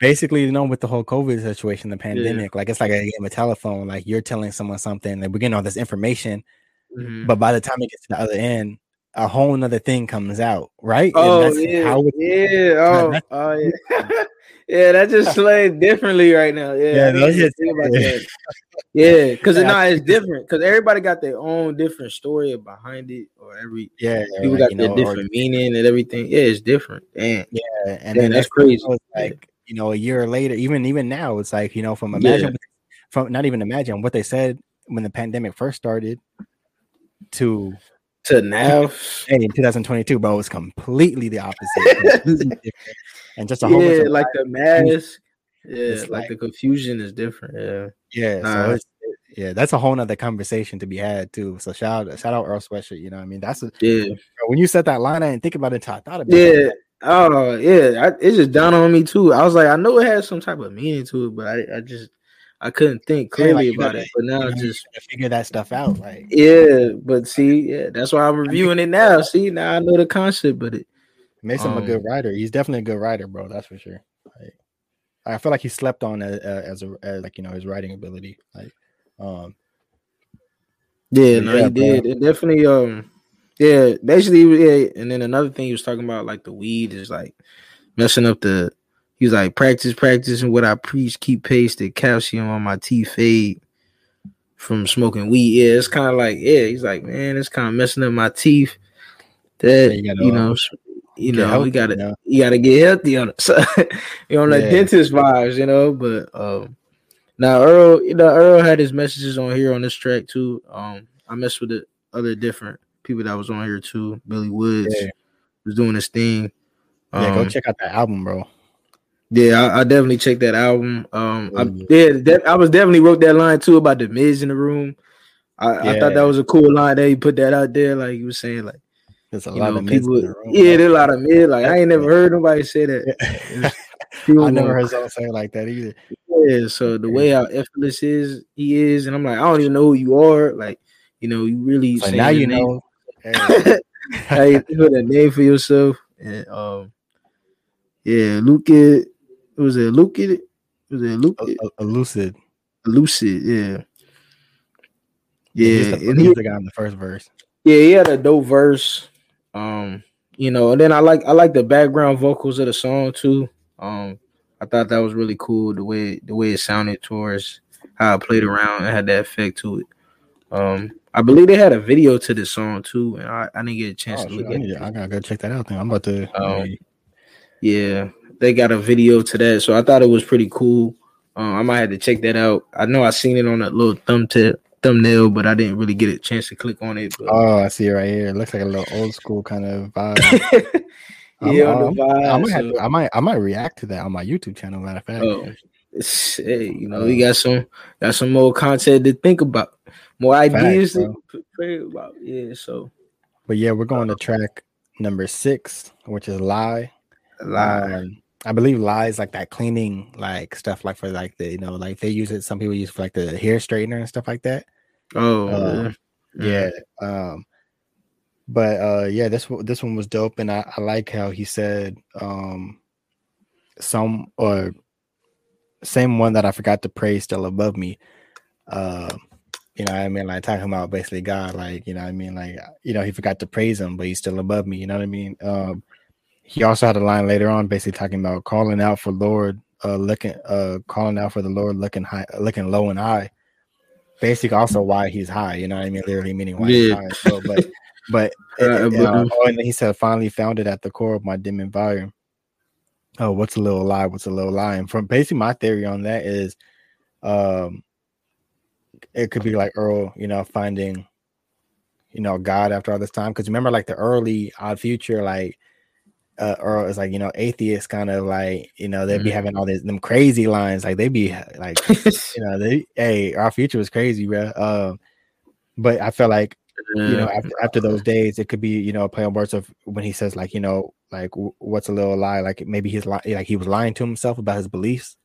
basically, you know, with the whole COVID situation, the pandemic, like it's like a game of telephone. Like you're telling someone something, like we're getting all this information, Mhm. but by the time it gets to the other end, a whole nother thing comes out, right? And Oh that's yeah, how it- yeah, oh, oh yeah, yeah. That just slayed differently right now. Yeah, Yeah, I didn't those even hits- think about that. Yeah, because Yeah, it's I not it's different. Because everybody got their own different story behind it, or every yeah, people like, got their know, or- different meaning and everything. Yeah, it's different. Damn. yeah, and Yeah, then that's crazy. Yeah. like you know, a year later, even even now, it's like you know, from Yeah. imagine, from not even imagine what they said when the pandemic first started to To now, Hey, in 2022, bro, it's completely the opposite. And just a whole yeah, like the mask. Yeah, like, like- the confusion is different. Yeah. yeah, Nah. so yeah, that's a whole nother conversation to be had too. So shout out, shout out Earl Sweatshirt. You know, what I mean, that's a, Yeah. bro, when you said that line, I didn't think about it until I thought about Yeah. it. Oh, yeah. I, it just dawned on me too. I was like, I know it had some type of meaning to it, but I, I just I couldn't think Yeah, clearly like, about it. But now You, I know, just figure that stuff out. Like, yeah. But see, yeah, that's why I'm reviewing it now. See, now I know the concept, but it makes him a good Um, writer. He's definitely a good writer, bro. That's for sure. Like, I feel like he slept on as, as a as like you know his writing ability. Like, um, yeah, no, yeah, he bro. did. It definitely um yeah, basically yeah, and then another thing he was talking about like the weed is like messing up the he was like practice, practice, and what I preach, keep pace, the calcium on my teeth fade from smoking weed. Yeah, it's kind of like, yeah, he's like, man, it's kind of messing up my teeth. That Yeah, you you, gotta, know, uh, you know, healthy, we gotta you know? you gotta get healthy on it. So you know, like Yeah. dentist vibes, you know. But um now Earl, you know, Earl had his messages on here on this track too. Um, I messed with the other different people that was on here too. Billy Woods Yeah. was doing his thing. yeah, go Um, check out that album, bro. Yeah, I, I definitely checked that album. Um, I, Yeah. yeah, that, I was definitely wrote that line too about the mids in the room. I, I thought that was a cool line that he put that out there. Like you was saying, like There's a lot know, of people. in the room. Yeah, there's a lot of mid. Like I ain't never heard nobody say that. I never heard someone say it like that either. Yeah, so the way how effortless is he is, and I'm like, I don't even know who you are. Like, you know, you really So now you name. know. Hey, how you put a name for yourself. And um, yeah, Luke it was it Luke it was it a- Elucid. Lucid, yeah. he's Yeah, the, and he's he, the guy in the first verse. yeah, he had a dope verse. Um, you know, and then I like I like the background vocals of the song too. Um, I thought that was really cool the way the way it sounded towards how it played around. It had that effect to it. Um, I believe they had a video to this song too, and I, I didn't get a chance Oh, to look I, at need it. to, I gotta go check that out. Then I'm about to. Um, Yeah, they got a video to that, so I thought it was pretty cool. Um, I might have to check that out. I know I seen it on a little thumb tip, thumbnail, but I didn't really get a chance to click on it. But oh, I see it right here. It looks like a little old school kind of vibe. Yeah, I'm- I vibe. might, have so- to, I might, I might react to that on my YouTube channel. Matter of fact, Oh, hey, you know, we got some got some more content to think about, more ideas Facts, to pray about. Yeah, so but yeah, we're going to track number six, which is "Lye." lie. Um, I believe lye's like that cleaning like stuff like for like the you know like they use it. Some people use for like the hair straightener and stuff like that. Oh, Um, yeah. Um, but uh, yeah, this one this one was dope, and I, I like how he said um, some or same one that I forgot to pray still above me. Uh, you know, what I mean, like talking about basically God, like you know, what I mean, like you know, he forgot to praise him, but he's still above me. You know what I mean? Um, he also had a line later on, basically talking about calling out for Lord, uh, looking, uh, calling out for the Lord, looking high, looking low and high. Basically, also why he's high. You know what I mean? Literally meaning why he's Yeah. high. So, but but Uh, uh, uh, oh, and he said, finally found it at the core of my dim environment. Oh, what's a little lie? What's a little lie? And from basically my theory on that is, um, it could be like Earl, you know, finding, you know, God after all this time. Because remember, like the early Odd Future, like uh, Earl is like, you know, atheists kind of like, you know, they'd be Mhm. having all these them crazy lines, like they'd be like, you know, they, hey, Odd Future was crazy, bro. Um, but I felt like you know after after those days it could be you know a play on words of when he says like you know like what's a little lie like maybe he's li- like he was lying to himself about his beliefs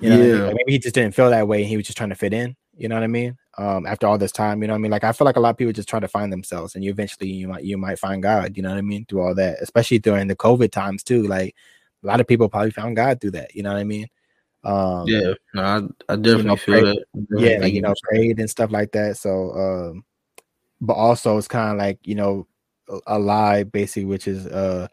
you know what I mean? Yeah. Like, maybe he just didn't feel that way and he was just trying to fit in you know what i mean um after all this time you know what i mean like i feel like a lot of people just try to find themselves and you eventually you might you might find god you know what i mean through all that especially during the covid times too like a lot of people probably found god through that you know what i mean um yeah, no, I, I definitely know, feel pray- that. Definitely yeah, like you know, prayed and stuff like that. So, um, but also it's kind of like you know, a, a lye basically, which is uh,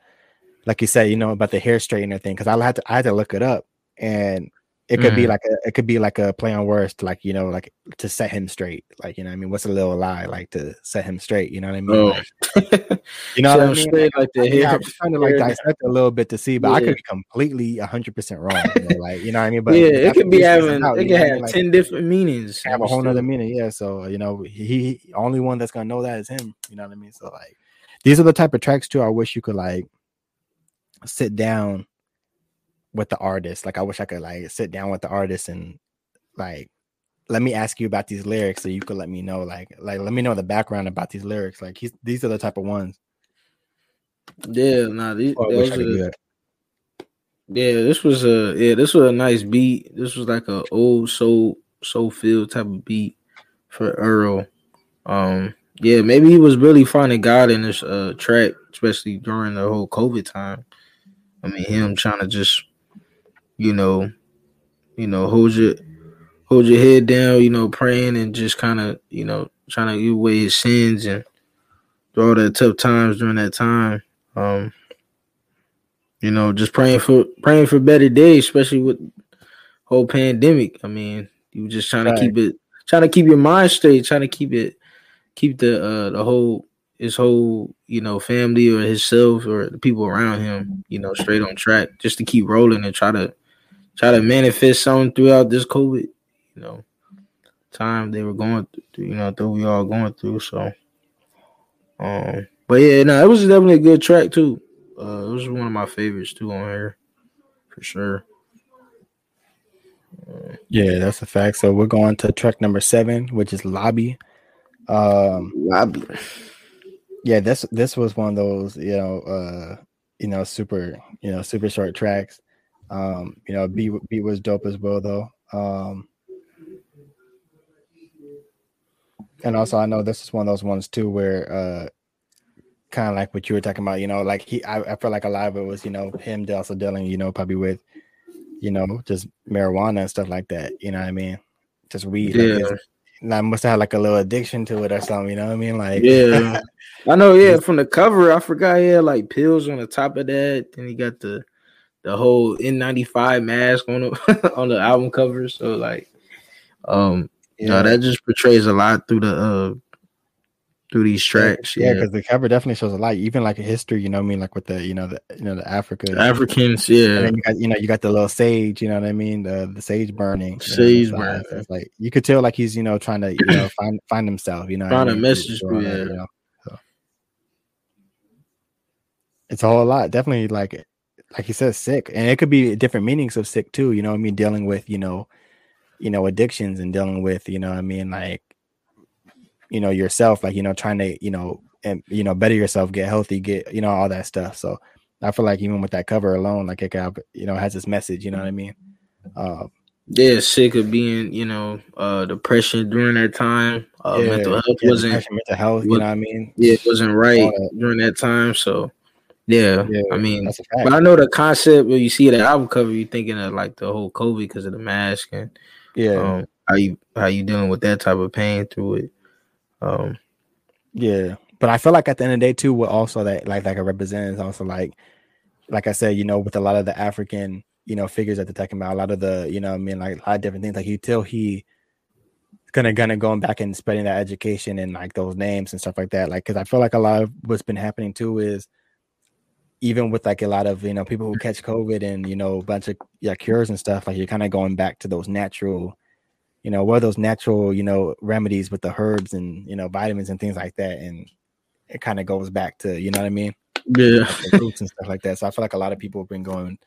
like you said, you know, about the hair straightener thing. Because I had to, I had to look it up, and it could be Mhm. like a, it could be like a play on words to like you know, like to set him straight. Like you know, I mean, what's a little lie like to set him straight? You know what I mean? Oh. Like, you know Set what I mean? straight like yeah, hair. I'm trying to like dissect a little bit to see, but I could be completely hundred percent wrong. You know, like you know what I mean? But yeah, it could be having out, it could know what I have? Like, ten different meanings. have a whole other meaning. Yeah. So, you know, he, he only one that's gonna know that is him. You know what I mean? So like these are the type of tracks too. I wish you could like sit down with the artist. Like I wish I could like sit down with the artist and like let me ask you about these lyrics so you could let me know like like let me know the background about these lyrics. Like he's these are the type of ones. Yeah, nah, these, Oh, I wish those I could do are, that. yeah, this was a yeah, this was a nice beat. This was like a old soul soul feel type of beat for Earl. Um, yeah, maybe he was really finding God in this uh track, especially during the whole COVID time. I mean, him trying to just, you know, you know, hold your hold your head down, you know, praying and just kind of, you know, trying to get away his sins and through all the tough times during that time. Um, you know, just praying for praying for better days, especially with whole pandemic. I mean, you were just trying Right. to keep it, trying to keep your mind straight, trying to keep it, keep the uh the whole his whole you know family or himself or the people around him, you know, straight on track, just to keep rolling and try to try to manifest something throughout this COVID, you know, time they were going through, you know, through we all going through. So, um, but yeah, no, it was definitely a good track too. Uh, it was one of my favorites too on here, for sure. Yeah, that's a fact. So we're going to track number seven, which is Lobby. Um Lobby. yeah this this was one of those you know uh you know super you know super short tracks um you know beat beat was dope as well though um and also i know this is one of those ones too where uh kind of like what you were talking about you know like he I, I feel like a lot of it was you know him also dealing you know probably with you know just marijuana and stuff like that you know what i mean just weed Yeah. and I must have had like a little addiction to it or something, you know what I mean? Like, Yeah, I know. Yeah, from the cover, I forgot he had like pills on the top of that. and he got the the whole N95 mask on the on the album cover. So like, um, yeah, no, that just portrays a lot through the uh through these tracks. yeah, Yeah, because the cover definitely shows a lot, even like a history, you know what I mean? Like with the, you know, the, you know, the Africa, Africans. Yeah, you got, you know, you got the little sage, you know what I mean? The the sage burning, you know, Sage burning. It's like you could tell, like he's, you know, trying to, you know, find find himself, you know, Find a mean, message that, yeah. you know? So. It's a whole lot, definitely. Like, like he says, sick, and it could be different meanings of sick too. You know, what I mean, dealing with, you know, you know, addictions and dealing with, you know, what I mean, like, you know, yourself, like, you know, trying to, you know, and you know, better yourself, get healthy, get, you know, all that stuff. So I feel like even with that cover alone, like it got, you know, has this message. You know what I mean? Uh, yeah, sick of being, you know, uh, depression during that time. Uh, yeah, mental health yeah, wasn't mental health. You know what I mean? Yeah, it wasn't right during that time. So, yeah, yeah I mean, but I know the concept when you see the album cover, you're thinking of like the whole COVID because of the mask and yeah, um, how you how you dealing with that type of pain through it. Um, yeah, but I feel like at the end of the day too, what also that like like it represents also like, like I said, you know, with a lot of the African you know figures that they're talking about, a lot of the you know I mean like a lot of different things. Like you tell he gonna gonna going back and spreading that education and like those names and stuff like that. Like because I feel like a lot of what's been happening too is even with like a lot of you know people who catch COVID and you know a bunch of yeah cures and stuff, like you're kind of going back to those natural, you know, what are those natural you know remedies with the herbs and you know vitamins and things like that, and it kind of goes back to you know what I mean, yeah, and stuff like that. So I feel like a lot of people have been going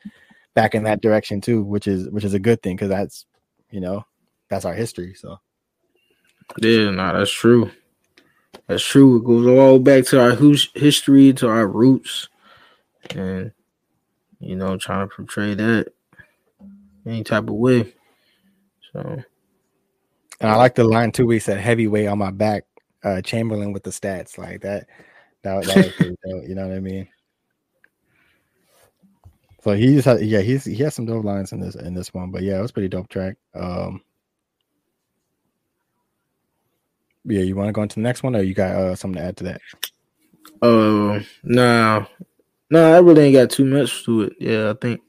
back in that direction too, which is which is a good thing because that's you know that's our history. So yeah, no, that's true. That's true. It goes all back to our history, to our roots and you know, trying to portray that any type of way. So, and I like the line too. We said heavyweight on my back, uh, Chamberlain with the stats like that. That, that was pretty dope. You know what I mean? So he just had, yeah he's he has some dope lines in this in this one, but yeah, it was pretty dope track. Um, yeah, you want to go into the next one, or you got uh, something to add to that? Uh, no, no, I really ain't got too much to it. Yeah, I think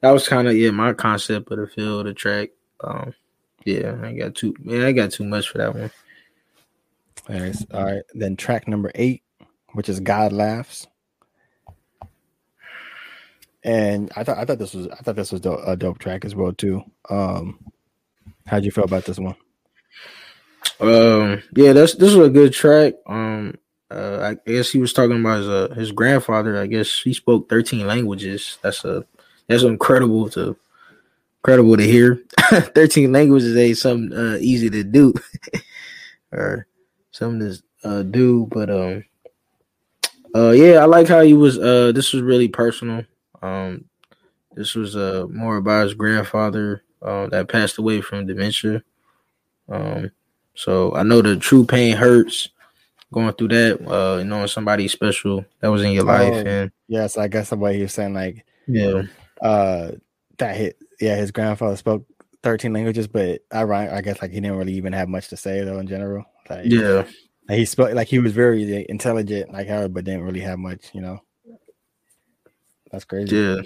that was kind of yeah my concept of the field, the track. Um, yeah, I got too yeah I got too much for that one. All right, all right. Then track number eight, which is God laughs, and I thought I thought this was I thought this was a dope track as well too. Um, how'd you feel about this one? Um, yeah, that's this was a good track. Um, uh, I guess he was talking about his uh, his grandfather. I guess he spoke thirteen languages. That's a that's incredible to incredible to hear. thirteen languages ain't something uh, easy to do, or something to uh, do. But um, uh, yeah, I like how he was. Uh, this was really personal. Um, this was uh more about his grandfather uh, that passed away from dementia. Um, so I know the true pain hurts going through that, uh, knowing somebody special that was in your life, oh, and yes, I guess the way you're saying, like, yeah, uh, that hit, yeah, his grandfather spoke 13 languages, but I, I guess like he didn't really even have much to say though in general. Like, yeah, like he spoke like he was very intelligent like her, but didn't really have much, you know. That's crazy. Yeah.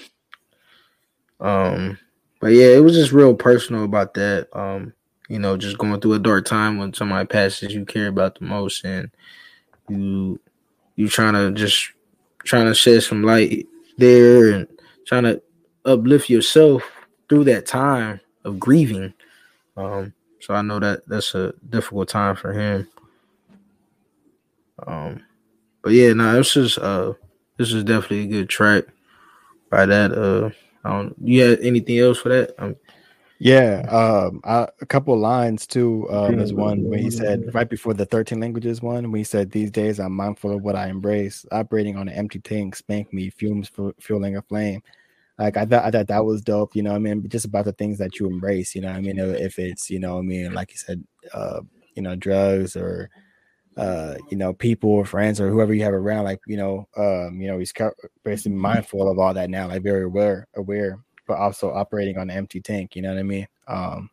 Um, but yeah, it was just real personal about that. Um, you know, just going through a dark time when somebody passes you care about the most and you you trying to just trying to shed some light there and trying to uplift yourself through that time of grieving. Um, so I know that that's a difficult time for him. Um, but yeah, no, nah, this is uh this is definitely a good track by that. Uh, I don't. You had anything else for that? Yeah, um, I, a couple lines too. Um, there's one where he said right before the 13 languages one, we said these days I'm mindful of what I embrace. Operating on an empty tank, spank me, fumes for fueling a flame. Like I thought, I thought that was dope. You know, I mean, just about the things that you embrace. You know, I mean, if it's you know, I mean, like you said, uh, you know, drugs or uh, you know, people or friends or whoever you have around, like you know, um, you know, he's basically mindful of all that now, like very aware, aware but also operating on an empty tank. You know what I mean? Um,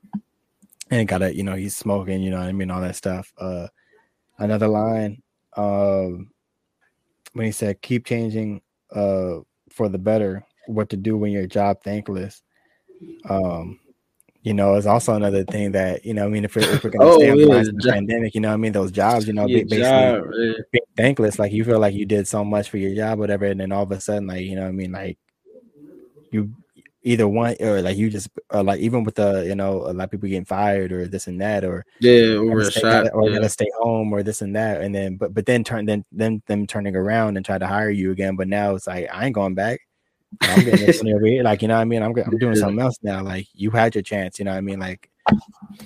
and gotta, you know, he's smoking. You know what I mean? All that stuff. Uh, another line um, when he said, "Keep changing uh, for the better. What to do when you're job thankless." Um, you know, it's also another thing that you know. I mean, if we're, if we're gonna oh, stay on yeah, the pandemic, you know, I mean, those jobs, you know, basically job, being thankless. Like you feel like you did so much for your job, whatever, and then all of a sudden, like you know, I mean, like you either one or like you just uh, like even with the you know a lot of people getting fired or this and that or yeah or stay, shot, or yeah. gotta stay home or this and that and then but but then turn then then them turning around and try to hire you again but now it's like I ain't going back. I'm getting this like you know what I mean? I'm I'm doing something else now like you had your chance you know what I mean? Like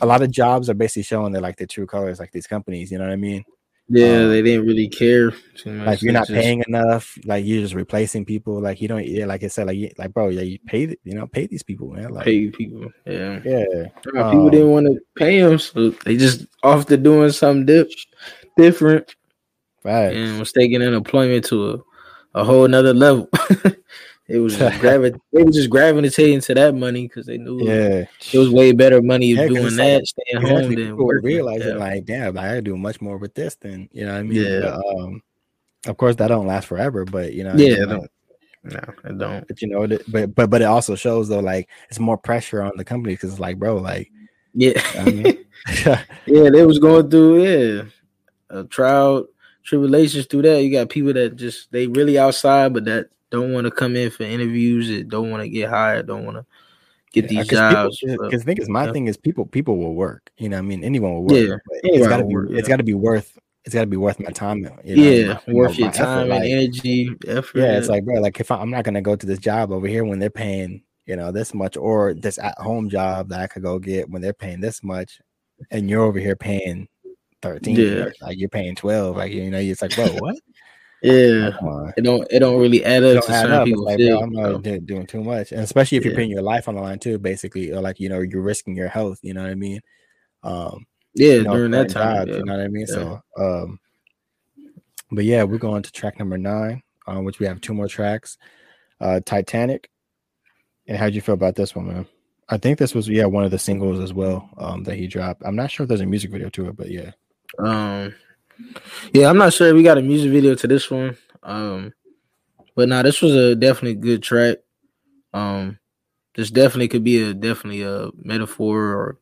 a lot of jobs are basically showing that like the true colors like these companies you know what I mean Yeah, um, they didn't really care. Like you're not just... paying enough. Like you're just replacing people. Like you don't. Yeah, like I said, like like bro, yeah, you pay. You know, pay these people, man. Like pay people. Yeah, yeah. Um, people didn't want to pay them, so they just off to doing something dip, different. Right. And was taking unemployment to a, a whole another level. It was just gravi- they were just gravitating to that money because they knew yeah it was way better money yeah, doing that, like, staying home than working. Realizing yeah. like, damn, I could do much more with this than you know what I mean. Yeah. But, um, of course, that don't last forever, but you know, yeah, I mean? don't. No, I don't. But you know, but but but it also shows though, like it's more pressure on the company because it's like, bro, like, yeah, I mean? yeah, they was going through yeah a trial tribulations through that. You got people that just they really outside, but that don't want to come in for interviews, that don't want to get hired, don't want to get yeah, these jobs. Because think is my yeah. thing is people people will work. You know, I mean, anyone will work. Yeah, it's got to be work, it's got to be worth it's got to be worth my time. You know, yeah, my, worth your time effort, and like, energy, effort. Yeah, it's like bro, like if I, I'm not gonna go to this job over here when they're paying you know this much, or this at home job that I could go get when they're paying this much, and you're over here paying thirteen, yeah. like you're paying twelve, like you know, it's like, bro, what? Yeah, it don't it don't really add up to certain people. Like, bro, I'm not doing too much, and especially if yeah. you're putting your life on the line too. Basically, or like you know, you're risking your health. You know what I mean? Um, yeah, you know, during that time, jobs, yeah. you know what I mean. Yeah. So, um, but yeah, we're going to track number nine, uh, which we have two more tracks. Uh, Titanic. And how'd you feel about this one, man? I think this was yeah one of the singles as well um, that he dropped. I'm not sure if there's a music video to it, but yeah. Um, yeah, I'm not sure we got a music video to this one. Um, but now nah, this was a definitely good track. Um, this definitely could be a definitely a metaphor or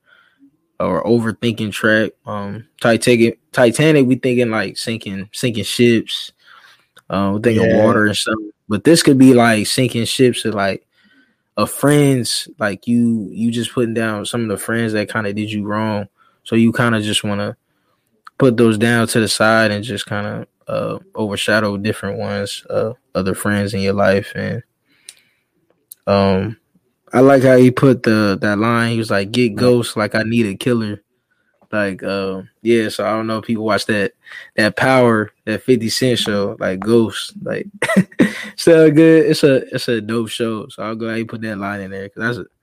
or overthinking track. Um, Titanic, Titanic, we thinking like sinking sinking ships. Um, we thinking yeah. water and stuff. But this could be like sinking ships to like a friends like you you just putting down some of the friends that kind of did you wrong. So you kind of just want to put those down to the side and just kind of uh, overshadow different ones, uh, other friends in your life. And um, I like how he put the that line. He was like, "Get ghost like I need a killer." Like, uh, yeah. So I don't know if people watch that that Power that Fifty Cent show, like Ghost. Like, still good. It's a it's a dope show. So I'll go ahead and put that line in there because that's a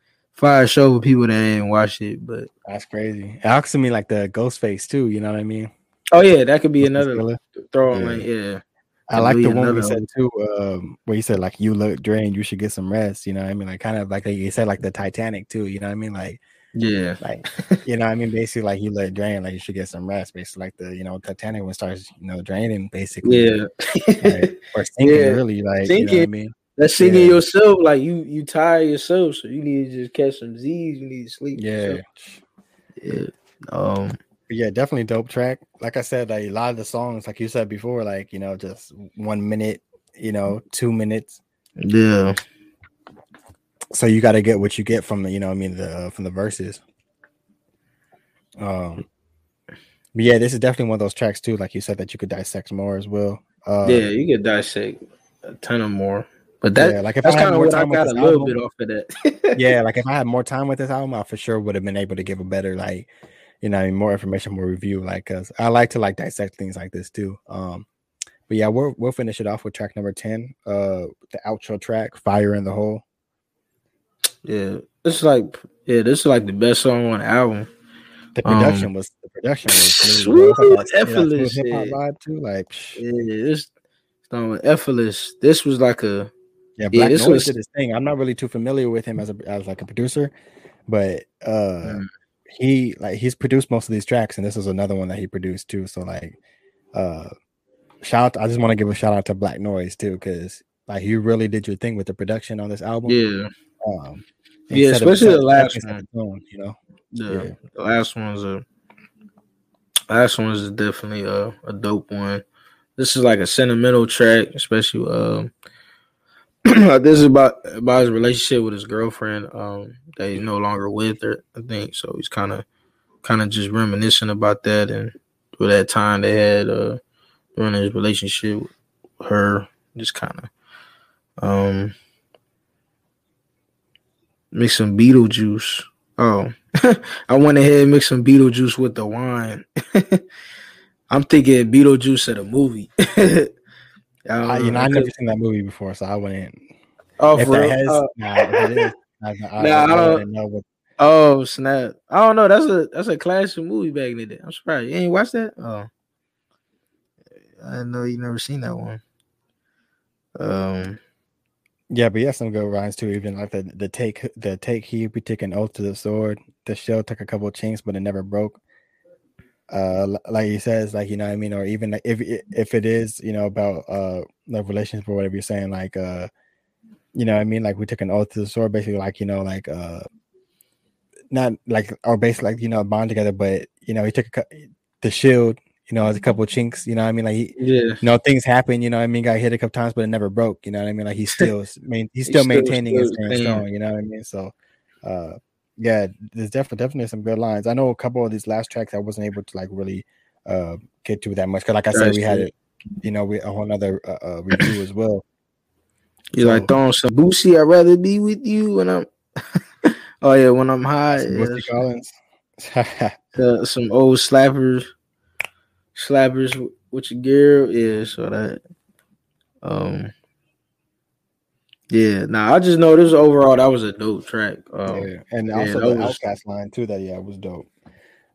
fire show for people that didn't watch it, but that's crazy. To me like the ghost face too. You know what I mean? Oh yeah, that could be another throw on. Yeah. yeah. I like the one we said too, um, where he said like you look drained, you should get some rest. You know, what I mean, like kind of like he said like the Titanic too. You know, what I mean, like yeah, like you know, I mean, basically like you look drained, like you should get some rest. Basically, like the you know Titanic when starts you know draining, basically, yeah, like, or sinking yeah. really, like sinking. you know what I mean. That's singing yeah. yourself. Like you, you tired yourself, so you need to just catch some Z's. You need to sleep. Yeah, yeah. Um, yeah, definitely dope track. Like I said, like a lot of the songs, like you said before, like you know, just one minute, you know, two minutes. Yeah. So you got to get what you get from the, you know, I mean, the from the verses. Um, but yeah, this is definitely one of those tracks too, like you said, that you could dissect more as well. Uh, yeah, you could dissect a ton of more. But that, yeah, like if that's kind of what I got a little album, bit off of that. yeah, like if I had more time with this album, I for sure would have been able to give a better, like, you know, more information, more review. Like, cause I like to like dissect things like this too. Um, but yeah, we'll we'll finish it off with track number ten, uh, the outro track, "Fire in the Hole." Yeah, it's like yeah, this is like the best song on the album. The production um, was the production was smooth, effortless. Hip hop too, like yeah, this song effortless. This was like a yeah, Black yeah, Noise was, did his thing. I'm not really too familiar with him as a as like a producer, but uh mm. he like he's produced most of these tracks, and this is another one that he produced too. So like uh shout out, I just want to give a shout out to Black Noise too, because like you really did your thing with the production on this album. Yeah. Um yeah, especially the last one. Tone, you know. Yeah, yeah, the last one's a last one is definitely a, a dope one. This is like a sentimental track, especially um this is about about his relationship with his girlfriend um, that he's no longer with her. I think so. He's kind of kind of just reminiscing about that and for that time they had uh, during his relationship with her. Just kind of um, mix some Beetlejuice. Oh, I went ahead and mixed some Beetlejuice with the wine. I'm thinking Beetlejuice at a movie. I, you know, I've never seen that movie before, so I wouldn't. Oh, if for real? has, Uh, nah, if it is, I, I, Nah, I, I I don't- know what. oh snap! I don't know. That's a that's a classic movie back in the day. I'm surprised you ain't watched that. Oh, I know you never seen that one. Um, Yeah, but yeah, some good lines too. Even like the the take the take he be taking oath to the sword. The shell took a couple of chinks, but it never broke. Uh, like he says, like you know what I mean, or even if if it is you know about uh like relationship or whatever you're saying, like uh, you know what I mean, like we took an oath to the sword, basically like you know like uh, not like or basically like you know bond together, but you know he took a, the shield, you know, has a couple of chinks, you know what I mean, like he yeah, you know things happen you know what i mean? Got hit a couple times but it never broke you know what i mean? Like he's still main, he's still still- maintaining still staying. strong you know what i mean? So uh yeah there's definitely definitely some good lines i know a couple of these last tracks i wasn't able to like really uh get to that much because like i said we had it you know we a whole nother uh, uh review as well you like throwing some Bootsy. I'd rather be with you when I'm. oh yeah, when I'm high. Collins. uh, some old slappers, slappers with your girl. Yeah, so that. Um. Yeah, nah. I just know this overall that was a dope track. Um, yeah. and also that the was- OutKast line too that yeah was dope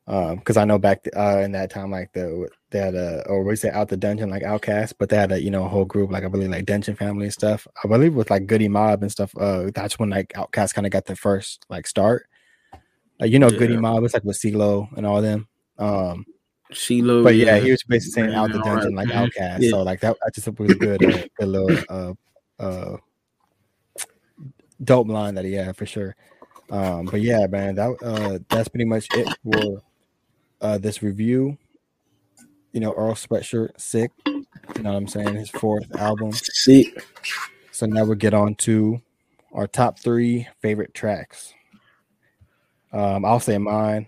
um because i know back uh in that time like the they had a or we say out the dungeon like OutKast but they had a you know a whole group like i believe like dungeon family and stuff i believe with like Goodie Mob and stuff uh that's when like OutKast kind of got the first like start like you know Goodie Mob it's like with CeeLo and all them um CeeLo, but yeah, he was basically saying out the all right. dungeon like OutKast Yeah. so like that i just was a good uh, good little uh uh dope line that he had for sure. Um but yeah man that uh that's pretty much it for uh this review. You know earl sweatshirt sick. You know what i'm saying? His fourth album. Sick. so now we'll get on to our top three favorite tracks. Um i'll say mine.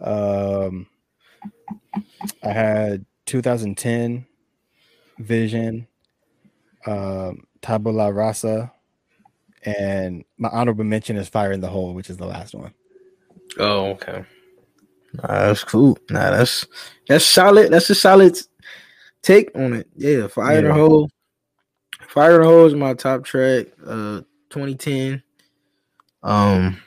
Um i had 2010 vision um tabula rasa and my honorable mention is fire in the hole which is the last one Oh, okay. Nah, that's cool. Nah, that's that's solid. That's a solid take on it. Yeah, fire in the hole. Fire in the hole is my top track. Uh, 2010. Um,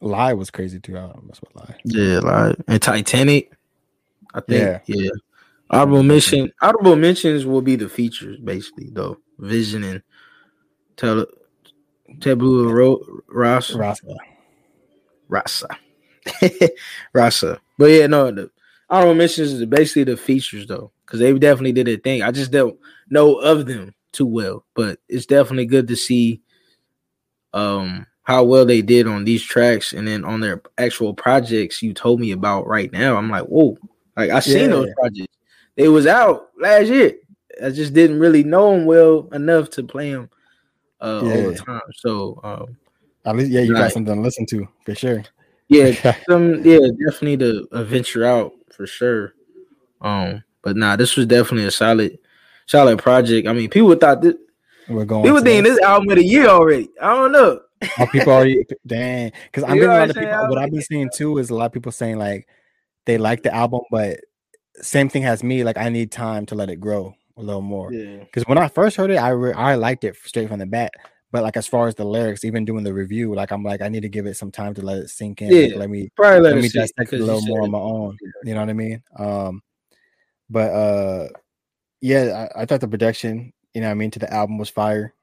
lye was crazy too i must lie yeah, like and Titanic. I think. Yeah. Yeah. Honorable mention. Honorable mentions will be the features, basically, though. Vision and tele, Taboo Ro- Ross. rasa Rasa. Rasa. But yeah, no, the honorable mentions is basically the features though, because they definitely did a thing. I just don't know of them too well, but it's definitely good to see um how well they did on these tracks and then on their actual projects you told me about right now. I'm like, whoa, like I seen Yeah. those projects. They was out last year. I just didn't really know them well enough to play them uh, all the time. So um, at least yeah you got something to listen to for sure yeah, some yeah, definitely to uh, venture out for sure. Um, but nah, this was definitely a solid, solid project. I mean, people thought this, we're going people to thinking this. album of the year already. I don't know. People already dang? Because I'm getting a lot of people. What I've been seeing too is a lot of people saying like they like the album, but same thing as me. Like I need time to let it grow a little more. Yeah, Because when I first heard it, I re- I liked it straight from the bat. But like as far as the lyrics, even doing the review, like I'm like I need to give it some time to let it sink in. like, let me probably let, let me dissect it a little more on my own. You know what I mean? Um, but uh, yeah, I, I thought the production, you know, what I mean, to the album was fire.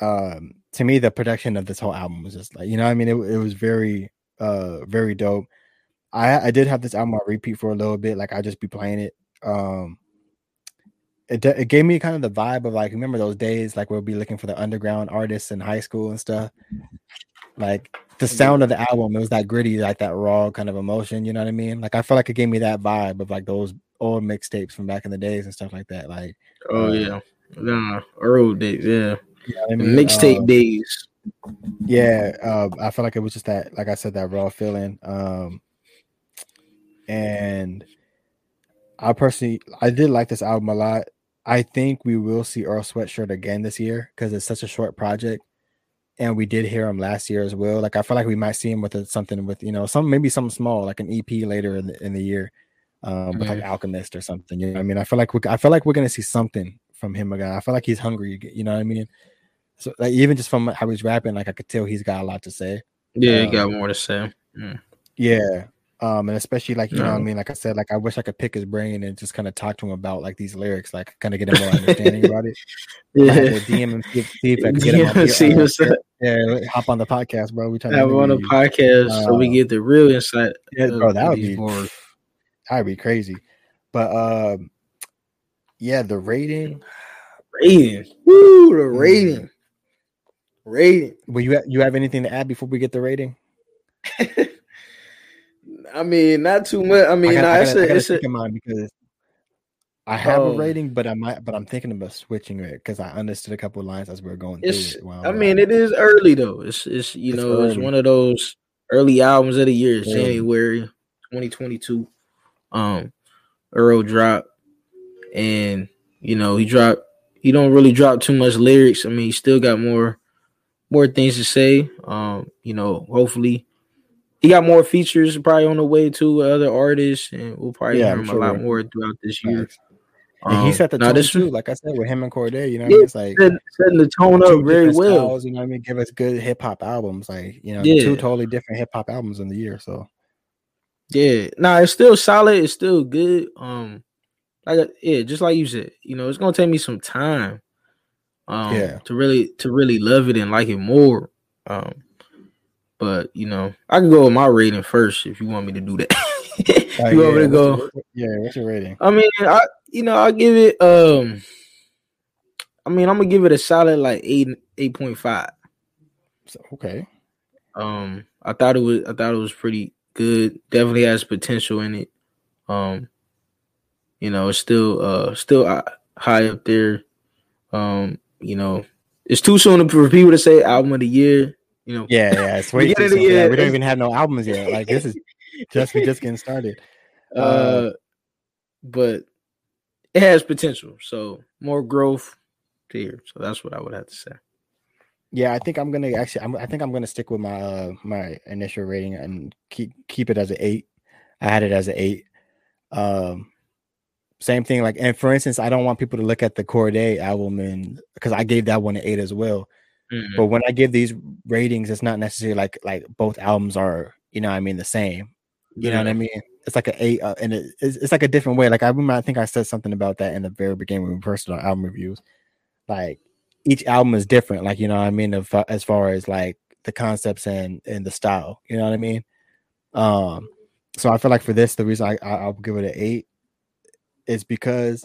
Um, to me, the production of this whole album was just like, you know, what I mean, it, it was very, uh, very dope. I I did have this album on repeat for a little bit, like I just be playing it. Um, it it gave me kind of the vibe of like remember those days like we'll be looking for the underground artists in high school and stuff. Like the sound of the album, it was that gritty, like that raw kind of emotion. You know what I mean? Like I felt like it gave me that vibe of like those old mixtapes from back in the days and stuff like that. Like Oh Uh, yeah, nah, Earl days. Yeah, you know I mean? mixtape Um, days. yeah uh, i felt like it was just that like i said that raw feeling um and i personally i did like this album a lot i think we will see earl sweatshirt again this year because it's such a short project and we did hear him last year as well like i feel like we might see him with a, something with you know some maybe something small like an ep later in the, in the year um, with like Alchemist or something. You know, what I mean, I feel like we, I feel like we're gonna see something from him again. I feel like he's hungry. You know what I mean? So like even just from how he's rapping, like I could tell he's got a lot to say. Yeah, Um, he got more to say. Mm. Yeah. Um, and especially like you know what I mean, like I said, like I wish I could pick his brain and just kind of talk to him about like these lyrics, like kind of get him more understanding about it. Had DM him see if, see if I could get him on Yeah, the, see uh, what's up. yeah, hop on the podcast, bro. We trying to Have on a you. podcast so we Uh, get the real insight. Yeah, bro, that would be bars. that'd be crazy. But um, yeah, the rating. rating. Woo, the Mm. rating. Rating. Will you you have anything to add before we get the rating? I mean, not too much. I mean, I nah, gotta, I it's gotta, I a, gotta it's a, mind because I have Oh. a rating, but I might, but I'm thinking about switching it because I understood a couple of lines as we are going through it. I mean, it is early though. It's, it's you It's know, it's one of those early albums of the year. Yeah. January 2022. Um, Earl dropped, and you know he dropped. He don't really drop too much lyrics. I mean, he still got more, more things to say. Um, you know, hopefully. He got more features probably on the way too with other artists, and we'll probably Yeah, hear him sure a lot more throughout this year. Facts. and he Um, set the nah, tone this too. Like I said, with him and Cordae, you know, what I mean? it's like setting, setting the tone two up very well. styles, you know, what I mean, give us good hip hop albums, like you know, Yeah. two totally different hip hop albums in the year. So Yeah, nah, it's still solid. It's still good. Um, like yeah, just like you said, you know, it's gonna take me some time. Um, Yeah. to really to really love it and like it more. Um, but you know, I can go with my rating first if you want me to do that. you want me to what's go? your- yeah, what's your rating? I mean, I you know, I give it. Um, I mean, I'm gonna give it a solid like eight eight point five. So, okay, Um, I thought it was I thought it was pretty good. Definitely has potential in it. Um, you know, it's still uh still high up there. Um, you know, it's too soon for people to say album of the year. You know, yeah, yeah, it's way We too soon. Yeah, we don't even have no albums yet. Like this is just we just getting started. uh, but it has potential. So more growth here. So that's what I would have to say. Yeah, I think I'm gonna actually. I'm, I think I'm gonna stick with my uh, my initial rating and keep keep it as an eight. I had it as an eight. Um, same thing. Like, and for instance, I don't want people to look at the Cordae album and because I gave that one an eight as well. Mhm. But when I give these ratings, it's not necessarily like like both albums are you know what I mean the same. You know what I mean? It's like an eight, uh, and it, it's, it's like a different way. Like I remember, I think I said something about that in the very beginning when we first did album reviews. Like each album is different. Like you know what I mean, of, as far as like the concepts and and the style. You know what I mean? Um, so I feel like for this, the reason I, I I'll give it an eight is because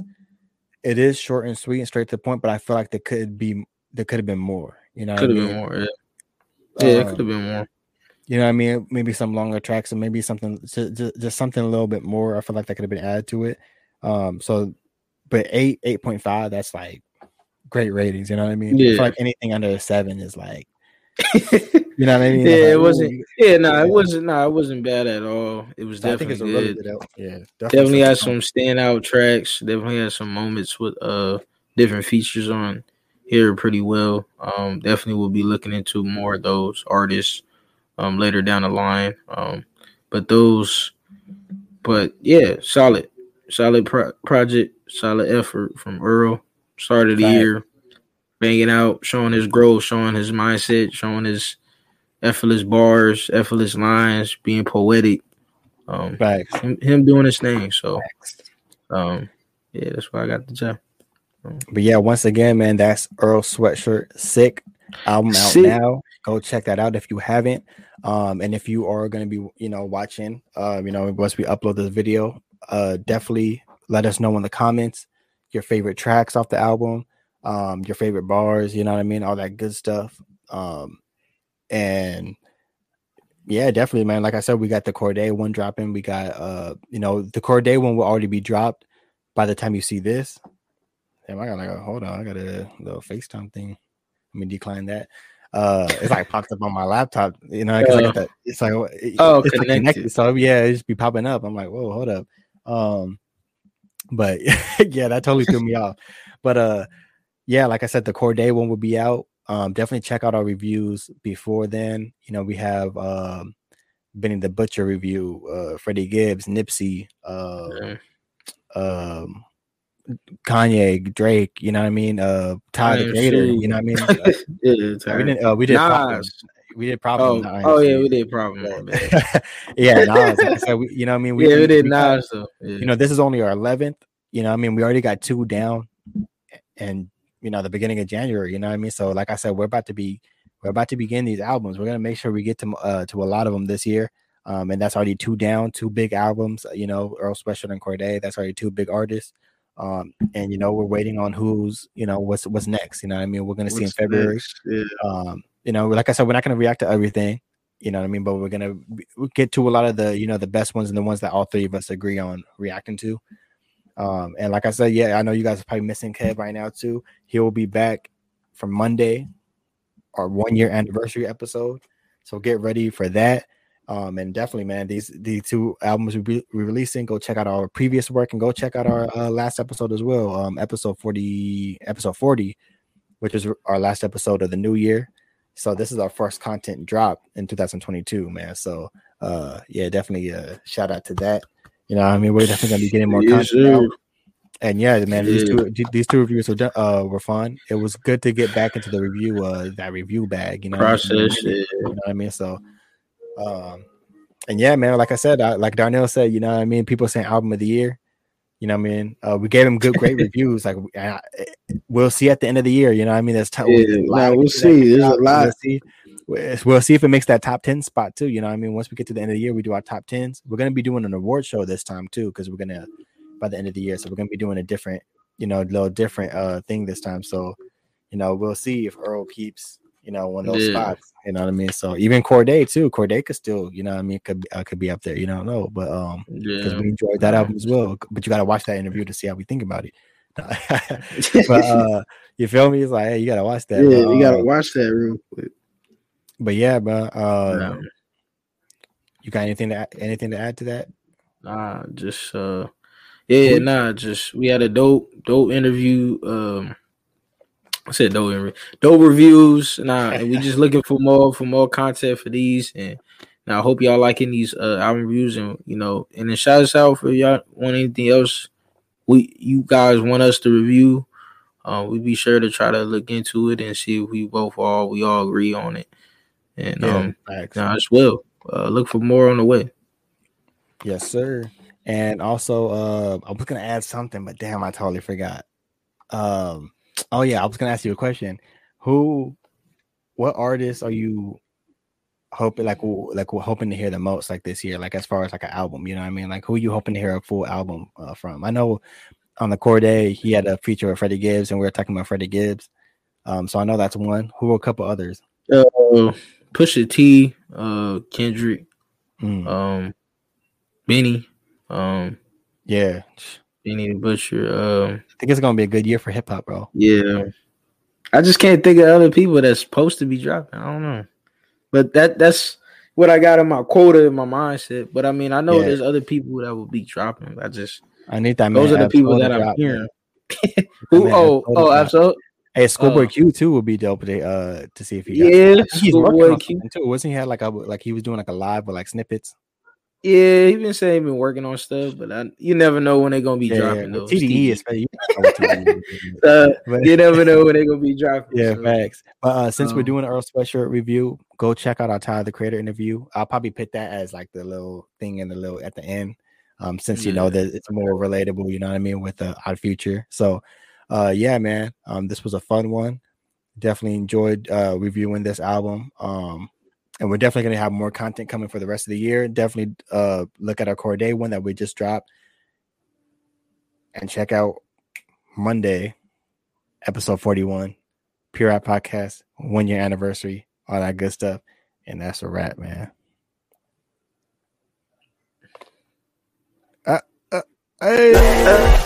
it is short and sweet and straight to the point. But I feel like there could be there could have been more. You know, Could have mean? been more. Yeah, yeah it Um, could have been more. you know what I mean? Maybe some longer tracks and maybe something just, just something a little bit more. I feel like that could have been added to it. Um, so but eight, eight point five, that's like great ratings, you know what I mean? I Yeah. feel like anything under a seven is like you know what I mean? Yeah, Like, it wasn't- Yeah, no, Yeah. it wasn't. No, it wasn't bad at all. It was I think definitely a good. really good album. Yeah, definitely has something- some standout tracks. Definitely had some moments with uh different features on here pretty well. Um, definitely will be looking into more of those artists um later down the line. Um, but those, but yeah, solid, solid pro- project, solid effort from Earl. Start of the year, banging out, showing his growth, showing his mindset, showing his effortless bars, effortless lines, being poetic. Um, Facts. him, him doing his thing. So, um, yeah, that's why I got the job. But yeah, once again, man, that's Earl Sweatshirt Sick album out Sick. now. Go check that out if you haven't. Um, and if you are gonna be, you know, watching, um, you know, once we upload this video, uh, definitely let us know in the comments your favorite tracks off the album, um, your favorite bars, you know what I mean, all that good stuff. Um, and yeah, definitely, man. Like I said, we got the Cordae one dropping. We got, uh, you know, the Cordae one will already be dropped by the time you see this. Damn, I got like a hold on, I got a little FaceTime thing. Let me decline that. Uh, it's like popped up on my laptop, you know, 'cause I got Uh, that. It's like it- oh, it's like connected. So yeah, it just be popping up. I'm like, whoa, hold up. Um, but yeah, that totally threw me off. But uh, yeah, like I said, the Cordae one will be out. Um, definitely check out our reviews before then. You know, we have um Benny the Butcher review, uh, Freddie Gibbs, Nipsey, uh, yeah. um, Kanye, Drake, you know what I mean? Uh, Ty the Creator, you know what I mean? Uh, yeah, we did. Uh, we did. Nas. We did problem. Oh, oh yeah, we did problem. yeah, Nas. So we, you know what I mean? We, yeah, we did we Nas. Got, yeah. You know, this is only our eleventh. You know, I mean, we already got two down, and you know, the beginning of January. You know what I mean? So, like I said, we're about to be we're about to begin these albums. We're gonna make sure we get to uh, to a lot of them this year. Um, and that's already two down, two big albums. You know, Earl Sweatshirt and Cordae. That's already two big artists. Um, and you know, we're waiting on who's you know what's what's next. You know what I mean? We're gonna see in February. Yeah. Um, you know, like I said, we're not gonna react to everything. You know what I mean? But we're gonna get to a lot of the you know the best ones and the ones that all three of us agree on reacting to. Um, and like I said, yeah, I know you guys are probably missing Kev right now too. He will be back for Monday, our one year anniversary episode. So get ready for that. Um, and definitely, man, these these two albums we be releasing. Go check out our previous work and go check out our uh, last episode as well. Um, episode forty, episode forty, which is our last episode of the new year. So this is our first content drop in 2022, man. So uh, yeah, definitely uh, shout out to that. You know, I mean, we're definitely gonna be getting more yes, content. And yeah, man, yeah. these two these two reviews were uh, were fun. It was good to get back into the review uh that review bag. You know, process. You know what I mean? So um, and yeah, man, like I said, I, like Darnell said, you know what I mean? People saying album of the year. You know what I mean? Uh, we gave him good, great reviews. Like uh, we'll see at the end of the year. You know what I mean? That's t- yeah, nah, we'll see. There's a lot. We'll see. We'll see if it makes that top 10 spot too. You know what I mean? Once we get to the end of the year, we do our top 10s. We're going to be doing an award show this time too, because we're going to, by the end of the year. So we're going to be doing a different, you know, a little different uh thing this time. So, you know, we'll see if Earl keeps you know, one of those yeah. spots. You know what I mean? So even Cordae too. Cordae could still, you know, what I mean, could uh, could be up there. You don't know, but um, because yeah. we enjoyed that album as well. But you got to watch that interview to see how we think about it. but uh, you feel me? It's like, hey, you gotta watch that. Yeah, but, you gotta uh, watch that real quick. But yeah, bro. Uh, yeah. you got anything to add, anything to add to that? Nah, just uh, yeah, nah, just we had a dope dope interview. Um, I said dope, dope reviews. Nah, and we just looking for more for more content for these. And now I hope y'all liking these uh, album reviews. And you know, and then shout us out for y'all want anything else. We you guys want us to review. Uh, we be sure to try to look into it and see if we both all we all agree on it. And yeah, um, nah, as well. Uh, look for more on the way. Yes, sir. And also, uh, I was gonna add something, but damn, I totally forgot. Um, Oh yeah, I was gonna ask you a question. Who, what artists are you hoping like like hoping to hear the most like this year? Like as far as like an album, you know what I mean? Like who are you hoping to hear a full album uh, from? I know on the Cordae he had a feature with Freddie Gibbs, and we were talking about Freddie Gibbs. Um, so I know that's one. Who are a couple others? Uh, Pusha T, uh, Kendrick, mm. um, Benny, um, yeah, Benny the Butcher. Um, I think it's gonna be a good year for hip hop, bro. Yeah, I just can't think of other people that's supposed to be dropping. I don't know, but that that's what I got in my quota in my mindset. But I mean, I know yeah. there's other people that will be dropping. I just I need that. Those are the people that I'm hearing. Who? oh, oh, absolutely. Hey, Schoolboy uh, Q too would be dope to uh to see if he yeah he's working Q too. Wasn't he had like a like he was doing like a live with like snippets? Yeah, he been saying he been working on stuff, but I, you never know when they're gonna be yeah, dropping those. TDE, especially. uh, you never know when they're gonna be dropping. Yeah, so. facts. But uh, since um, we're doing an Earl Sweatshirt review, go check out our Tyler the Creator interview. I'll probably put that as like the little thing in the little at the end. Um, since you yeah. know that it's more relatable, you know what I mean, with the Odd Future. So, uh, yeah, man. Um, this was a fun one. Definitely enjoyed uh reviewing this album. Um, and we're definitely going to have more content coming for the rest of the year. Definitely uh, look at our Cordae one that we just dropped, and check out Monday, episode forty-one, Pure Rap Podcast, one year anniversary, all that good stuff, and that's a wrap, man. Uh, uh, hey.